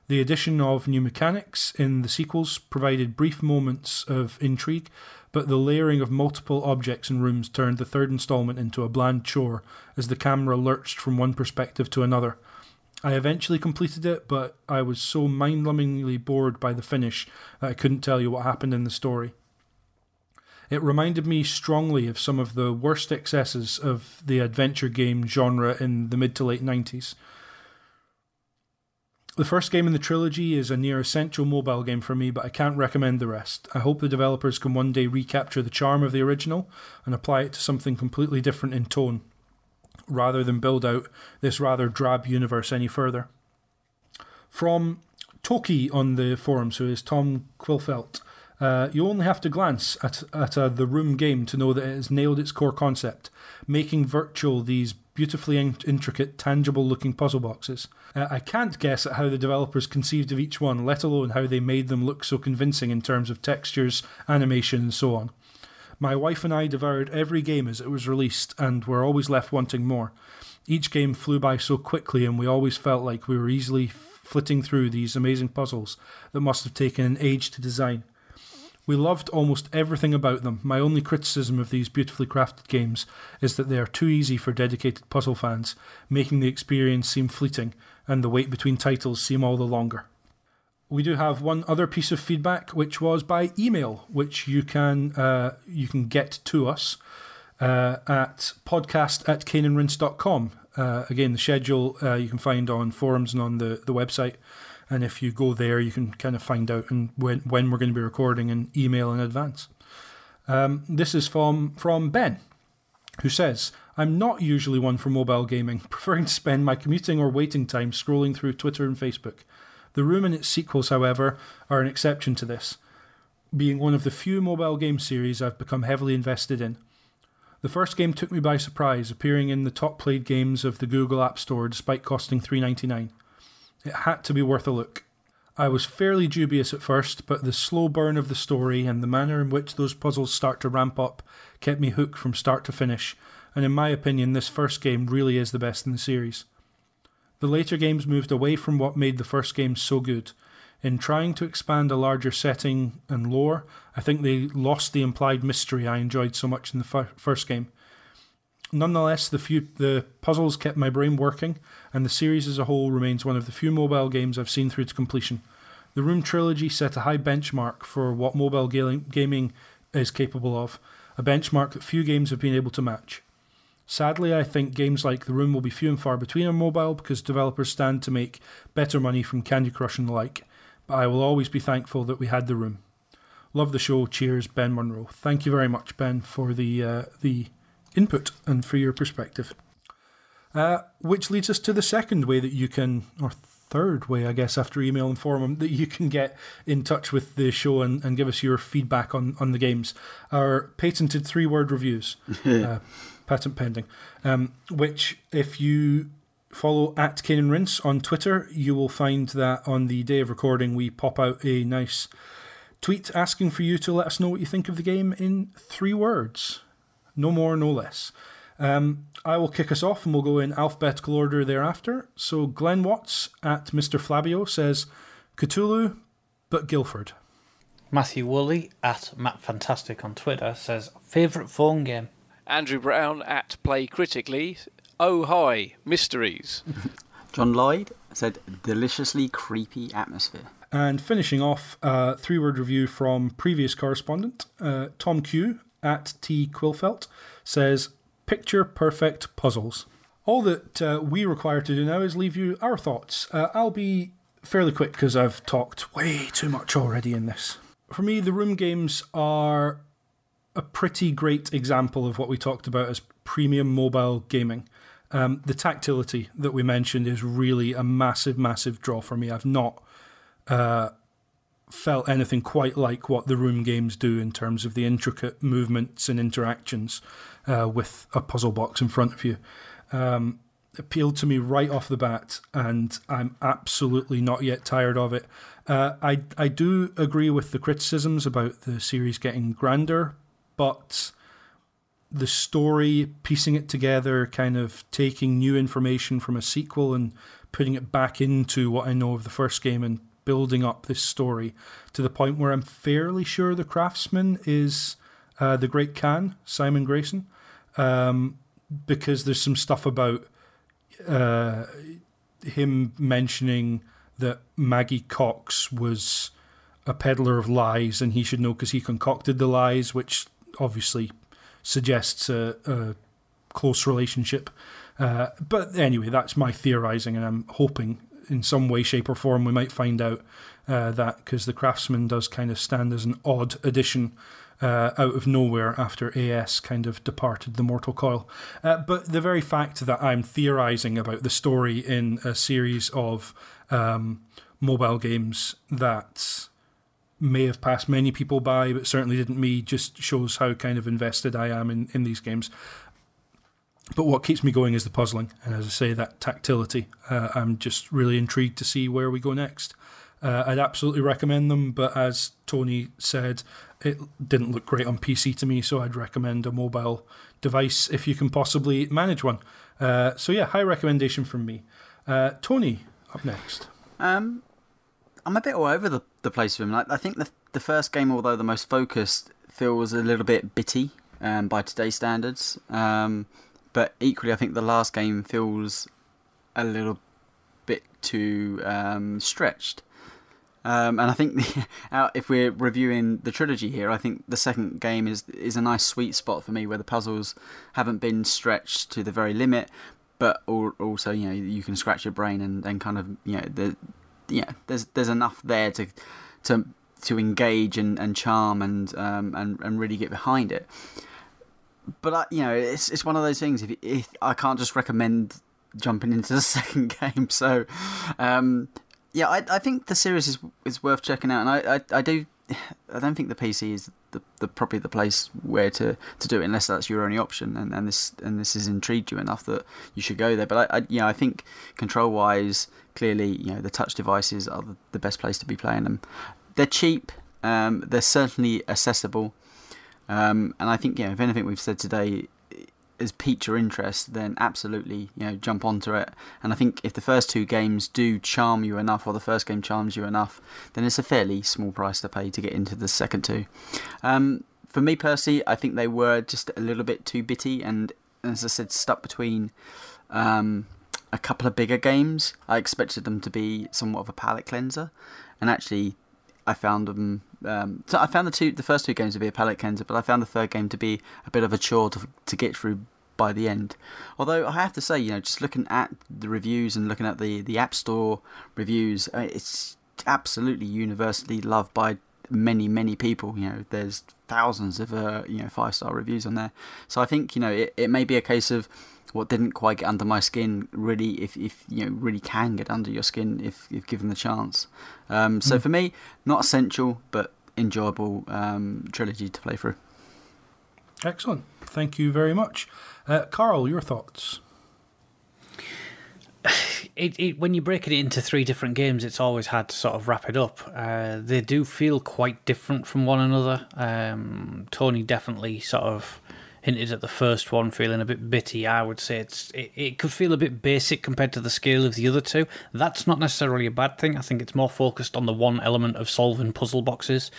The addition of new mechanics in the sequels provided brief moments of intrigue, but the layering of multiple objects and rooms turned the third installment into a bland chore as the camera lurched from one perspective to another. I eventually completed it, but I was so mind numbingly bored by the finish that I couldn't tell you what happened in the story. It reminded me strongly of some of the worst excesses of the adventure game genre in the mid to late 90s. The first game in the trilogy is a near essential mobile game for me, but I can't recommend the rest. I hope the developers can one day recapture the charm of the original and apply it to something completely different in tone, rather than build out this rather drab universe any further. From Toki on the forums, who is Tom Quilfelt, uh, you only have to glance at, at uh, the Room game to know that it has nailed its core concept, making virtual these beautifully in- intricate, tangible looking puzzle boxes. Uh, I can't guess at how the developers conceived of each one, let alone how they made them look so convincing in terms of textures, animation, and so on. My wife and I devoured every game as it was released, and were always left wanting more. Each game flew by so quickly, and we always felt like we were easily flitting through these amazing puzzles that must have taken an age to design. We loved almost everything about them. My only criticism of these beautifully crafted games is that they are too easy for dedicated puzzle fans, making the experience seem fleeting and the wait between titles seem all the longer. We do have one other piece of feedback, which was by email, which you can uh, you can get to us uh, at podcast at caneandrinse.com. Uh, again, the schedule uh, you can find on forums and on the, the website. And if you go there, you can kind of find out and when, when we're going to be recording and email in advance. Um, this is from, from Ben, who says, I'm not usually one for mobile gaming, preferring to spend my commuting or waiting time scrolling through Twitter and Facebook. The Room and its sequels, however, are an exception to this, being one of the few mobile game series I've become heavily invested in. The first game took me by surprise, appearing in the top played games of the Google App Store despite costing $3.99. It had to be worth a look. I was fairly dubious at first, but the slow burn of the story and the manner in which those puzzles start to ramp up kept me hooked from start to finish, and in my opinion, this first game really is the best in the series. The later games moved away from what made the first game so good. In trying to expand a larger setting and lore, I think they lost the implied mystery I enjoyed so much in the fir- first game. Nonetheless, the few the puzzles kept my brain working, and the series as a whole remains one of the few mobile games I've seen through to completion. The Room trilogy set a high benchmark for what mobile gaming is capable of, a benchmark that few games have been able to match. Sadly, I think games like The Room will be few and far between on mobile because developers stand to make better money from Candy Crush and the like, but I will always be thankful that we had The Room. Love the show. Cheers, Ben Munro. Thank you very much, Ben, for the uh, the input and for your perspective. Uh, which leads us to the second way that you can, or third way, I guess, after email and forum, that you can get in touch with the show and, and give us your feedback on, on the games. Our patented three word reviews, uh, patent pending, um, which if you follow at Cane and Rinse on Twitter, you will find that on the day of recording, we pop out a nice tweet asking for you to let us know what you think of the game in three words. No more, no less. Um, I will kick us off and we'll go in alphabetical order thereafter. So Glenn Watts at Mr. Flabio says Cthulhu, but Guildford. Matthew Woolley at Matt Fantastic on Twitter says favourite phone game. Andrew Brown at Play Critically. Oh hi, mysteries. John Lloyd said deliciously creepy atmosphere. And finishing off, uh, three word review from previous correspondent uh, Tom Q at T Quilfelt says picture perfect puzzles. All that uh, we require to do now is leave you our thoughts. Uh, I'll be fairly quick because I've talked way too much already in this. For me, the room games are a pretty great example of what we talked about as premium mobile gaming. Um, the tactility that we mentioned is really a massive, massive draw for me. I've not uh, felt anything quite like what the room games do in terms of the intricate movements and interactions uh, with a puzzle box in front of you. Um, appealed to me right off the bat, and I'm absolutely not yet tired of it. Uh, I I do agree with the criticisms about the series getting grander, but the story, piecing it together, kind of taking new information from a sequel and putting it back into what I know of the first game and building up this story to the point where I'm fairly sure the craftsman is uh, the great Khan, Simon Grayson um, because there's some stuff about uh, him mentioning that Maggie Cox was a peddler of lies and he should know because he concocted the lies, which obviously suggests a, a close relationship. Uh, but anyway, that's my theorizing, and I'm hoping in some way, shape, or form we might find out uh, that because the craftsman does kind of stand as an odd addition uh, out of nowhere after AS kind of departed the mortal coil. Uh, but the very fact that I'm theorizing about the story in a series of um, mobile games that may have passed many people by, but certainly didn't me, just shows how kind of invested I am in, in these games. But what keeps me going is the puzzling, and as I say, that tactility. Uh, I'm just really intrigued to see where we go next. Uh, I'd absolutely recommend them, but as Tony said, it didn't look great on PC to me, so I'd recommend a mobile device if you can possibly manage one. Uh, so yeah, high recommendation from me. Uh, Tony, up next. Um, I'm a bit all over the, the place with him. I, I think the the first game, although the most focused, feels a little bit bitty um, by today's standards. Um, but equally, I think the last game feels a little bit too um, stretched. Um, and I think the, if we're reviewing the trilogy here, I think the second game is is a nice sweet spot for me where the puzzles haven't been stretched to the very limit, but also you know you can scratch your brain and, and kind of you know the yeah there's there's enough there to to to engage and, and charm and um, and and really get behind it. But I, you know it's it's one of those things. If, if I can't just recommend jumping into the second game. So, um, yeah, I, I think the series is is worth checking out, and I, I, I do. I don't think the PC is the, the probably the place where to, to do it unless that's your only option, and, and this and this has intrigued you enough that you should go there. But I, I you know I think control wise, clearly you know the touch devices are the, the best place to be playing them. They're cheap. Um, they're certainly accessible, um, and I think yeah, if anything we've said today has piqued your interest, then absolutely, you know, jump onto it. And I think if the first two games do charm you enough, or the first game charms you enough, then it's a fairly small price to pay to get into the second two. Um, for me personally, I think they were just a little bit too bitty, and as I said, stuck between um, a couple of bigger games. I expected them to be somewhat of a palate cleanser, and actually, I found them. Um, so I found the two, the first two games to be a palate cleanser, but I found the third game to be a bit of a chore to, to get through by the end. Although I have to say, you know, just looking at the reviews and looking at the the App Store reviews, uh, it's absolutely universally loved by many many people. You know, there's thousands of uh, you know five star reviews on there. So I think you know it, it may be a case of what didn't quite get under my skin really if, if you know really can get under your skin if, if given the chance um, so mm. for me not essential but enjoyable um, trilogy to play through excellent thank you very much uh, Karl your thoughts it, it, when you break it into three different games, it's always hard to sort of wrap it up. Uh, they do feel quite different from one another. Um, Tony definitely sort of hinted at the first one feeling a bit bitty. I would say it's it, it could feel a bit basic compared to the scale of the other two. That's not necessarily a bad thing. I think it's more focused on the one element of solving puzzle boxes,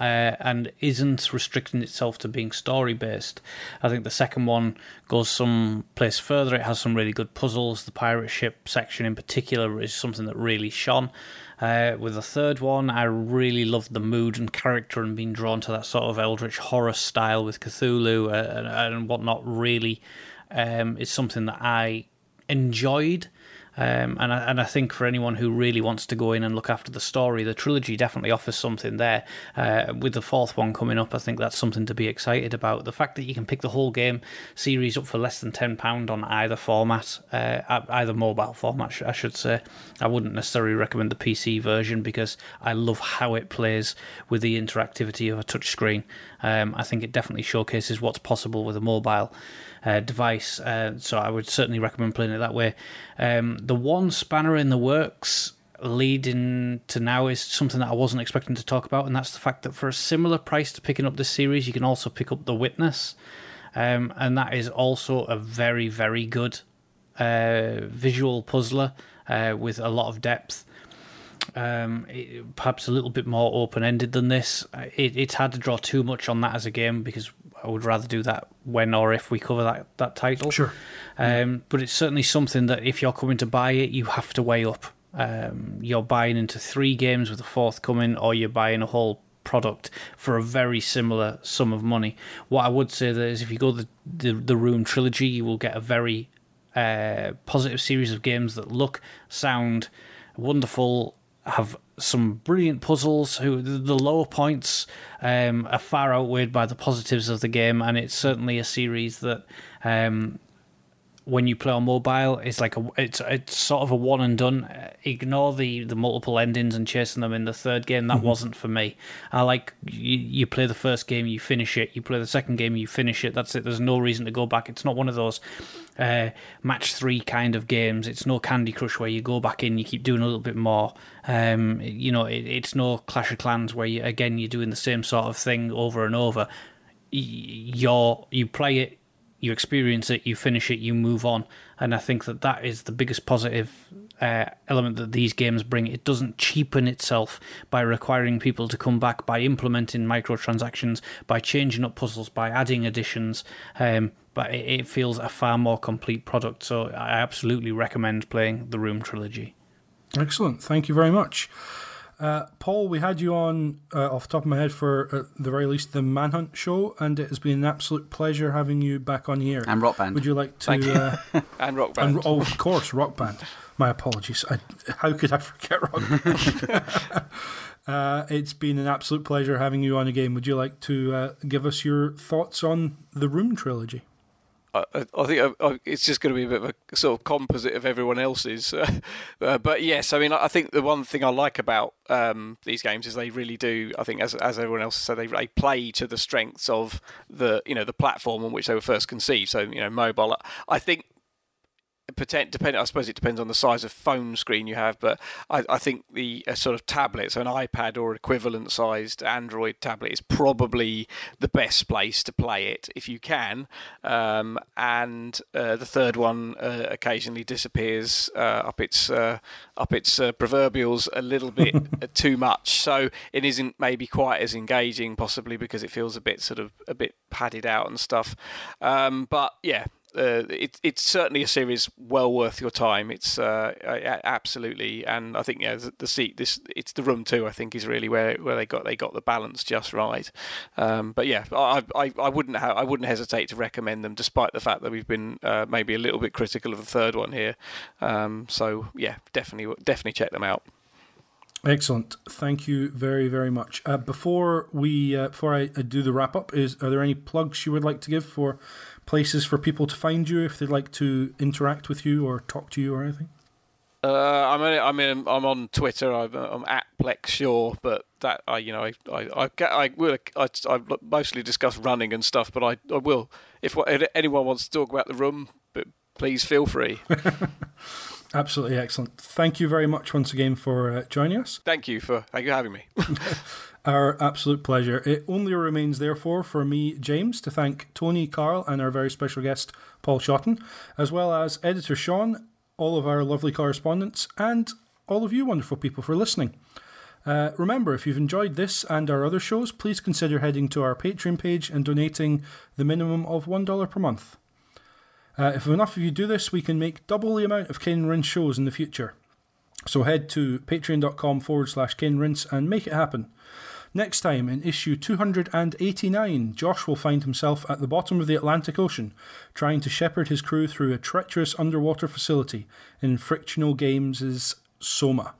uh, and isn't restricting itself to being story based. I think the second one goes some place further. It has some really good puzzles. The pirate ship section in particular is something that really shone. Uh, with the third one, I really loved the mood and character and being drawn to that sort of eldritch horror style with Cthulhu uh, and, and whatnot. Really, um, it's something that I enjoyed. Um, and I, and I think for anyone who really wants to go in and look after the story, the trilogy definitely offers something there. Uh, with the fourth one coming up, I think that's something to be excited about. The fact that you can pick the whole game series up for less than ten pound on either format, uh, either mobile format, I should say. I wouldn't necessarily recommend the PC version because I love how it plays with the interactivity of a touchscreen. Um, I think it definitely showcases what's possible with a mobile uh, device. Uh, so I would certainly recommend playing it that way. Um, the one spanner in the works leading to now is something that I wasn't expecting to talk about, and that's the fact that for a similar price to picking up this series, you can also pick up The Witness, um, and that is also a very, very good uh, visual puzzler uh, with a lot of depth. Um, it, perhaps a little bit more open ended than this. It, it's hard to draw too much on that as a game because I would rather do that when or if we cover that, that title. Sure. Um, but it's certainly something that if you're coming to buy it, you have to weigh up. Um, you're buying into three games with a fourth coming, or you're buying a whole product for a very similar sum of money. What I would say that is if you go the the, the Room trilogy, you will get a very uh, positive series of games that look, sound wonderful, have some brilliant puzzles. Who the lower points um, are far outweighed by the positives of the game, and it's certainly a series that. Um, when you play on mobile, it's like a it's it's sort of a one and done. Ignore the the multiple endings and chasing them in the third game. That mm-hmm. wasn't for me. I like you, you play the first game, you finish it. You play the second game, you finish it. That's it. There's no reason to go back. It's not one of those uh, match three kind of games. It's no Candy Crush where you go back in, you keep doing a little bit more. Um, you know, it, it's no Clash of Clans where you, again you're doing the same sort of thing over and over. You're you play it, you experience it, you finish it, you move on, and I think that that is the biggest positive uh, element that these games bring. It doesn't cheapen itself by requiring people to come back, by implementing microtransactions, by changing up puzzles, by adding additions. Um, but it, it feels a far more complete product. So I absolutely recommend playing the Room trilogy. Excellent. Thank you very much. Uh, Paul, we had you on uh, off the top of my head for uh, the very least the Manhunt show, and it has been an absolute pleasure having you back on here. And Rock Band. Would you like to? You. Uh, and Rock Band. And, oh, of course, Rock Band. My apologies. I, how could I forget Rock Band? Uh, it's been an absolute pleasure having you on again. Would you like to uh, give us your thoughts on the Room trilogy? I, I think I, I, it's just going to be a bit of a sort of composite of everyone else's. Uh, but yes, I mean, I think the one thing I like about um, these games is they really do. I think, as as everyone else said, they, they play to the strengths of the you know the platform on which they were first conceived. So you know, mobile. I think depend, I suppose it depends on the size of phone screen you have, but I, I think the sort of tablet, so an iPad or equivalent sized Android tablet, is probably the best place to play it if you can. Um, and uh, the third one uh, occasionally disappears uh, up its uh, up its uh, proverbials a little bit too much, so it isn't maybe quite as engaging, possibly because it feels a bit sort of a bit padded out and stuff. Um, but yeah, uh, it, it's certainly a series well worth your time. It's uh, absolutely, and I think yeah, the, the, seat, this it's the room too. I think is really where, where they got they got the balance just right. Um, but yeah, I, I, I wouldn't ha- I wouldn't hesitate to recommend them, despite the fact that we've been uh, maybe a little bit critical of the third one here. Um, so yeah, definitely definitely check them out. Excellent. Thank you very, very much. Uh, before we, uh, before I, I do the wrap up, is are there any plugs you would like to give for places for people to find you if they'd like to interact with you or talk to you or anything? Uh, I'm in, I'm in, I'm on Twitter. I'm, I'm at Plex Shaw, but that I you know I I I, I will I, I mostly discuss running and stuff, but I, I will if, if anyone wants to talk about the room, but please feel free. Absolutely excellent. Thank you very much once again for uh, joining us. Thank you for thank you for having me. our absolute pleasure. It only remains, therefore, for me, James, to thank Tony, Karl, and our very special guest, Paul Shotton, as well as editor Sean, all of our lovely correspondents, and all of you wonderful people for listening. Uh, remember, if you've enjoyed this and our other shows, please consider heading to our Patreon page and donating the minimum of $1 per month. Uh, if enough of you do this, we can make double the amount of Cane Rinse shows in the future. So head to patreon.com forward slash Cane Rinse and make it happen. Next time, in issue 289, Josh will find himself at the bottom of the Atlantic Ocean, trying to shepherd his crew through a treacherous underwater facility in Frictional Games' Soma.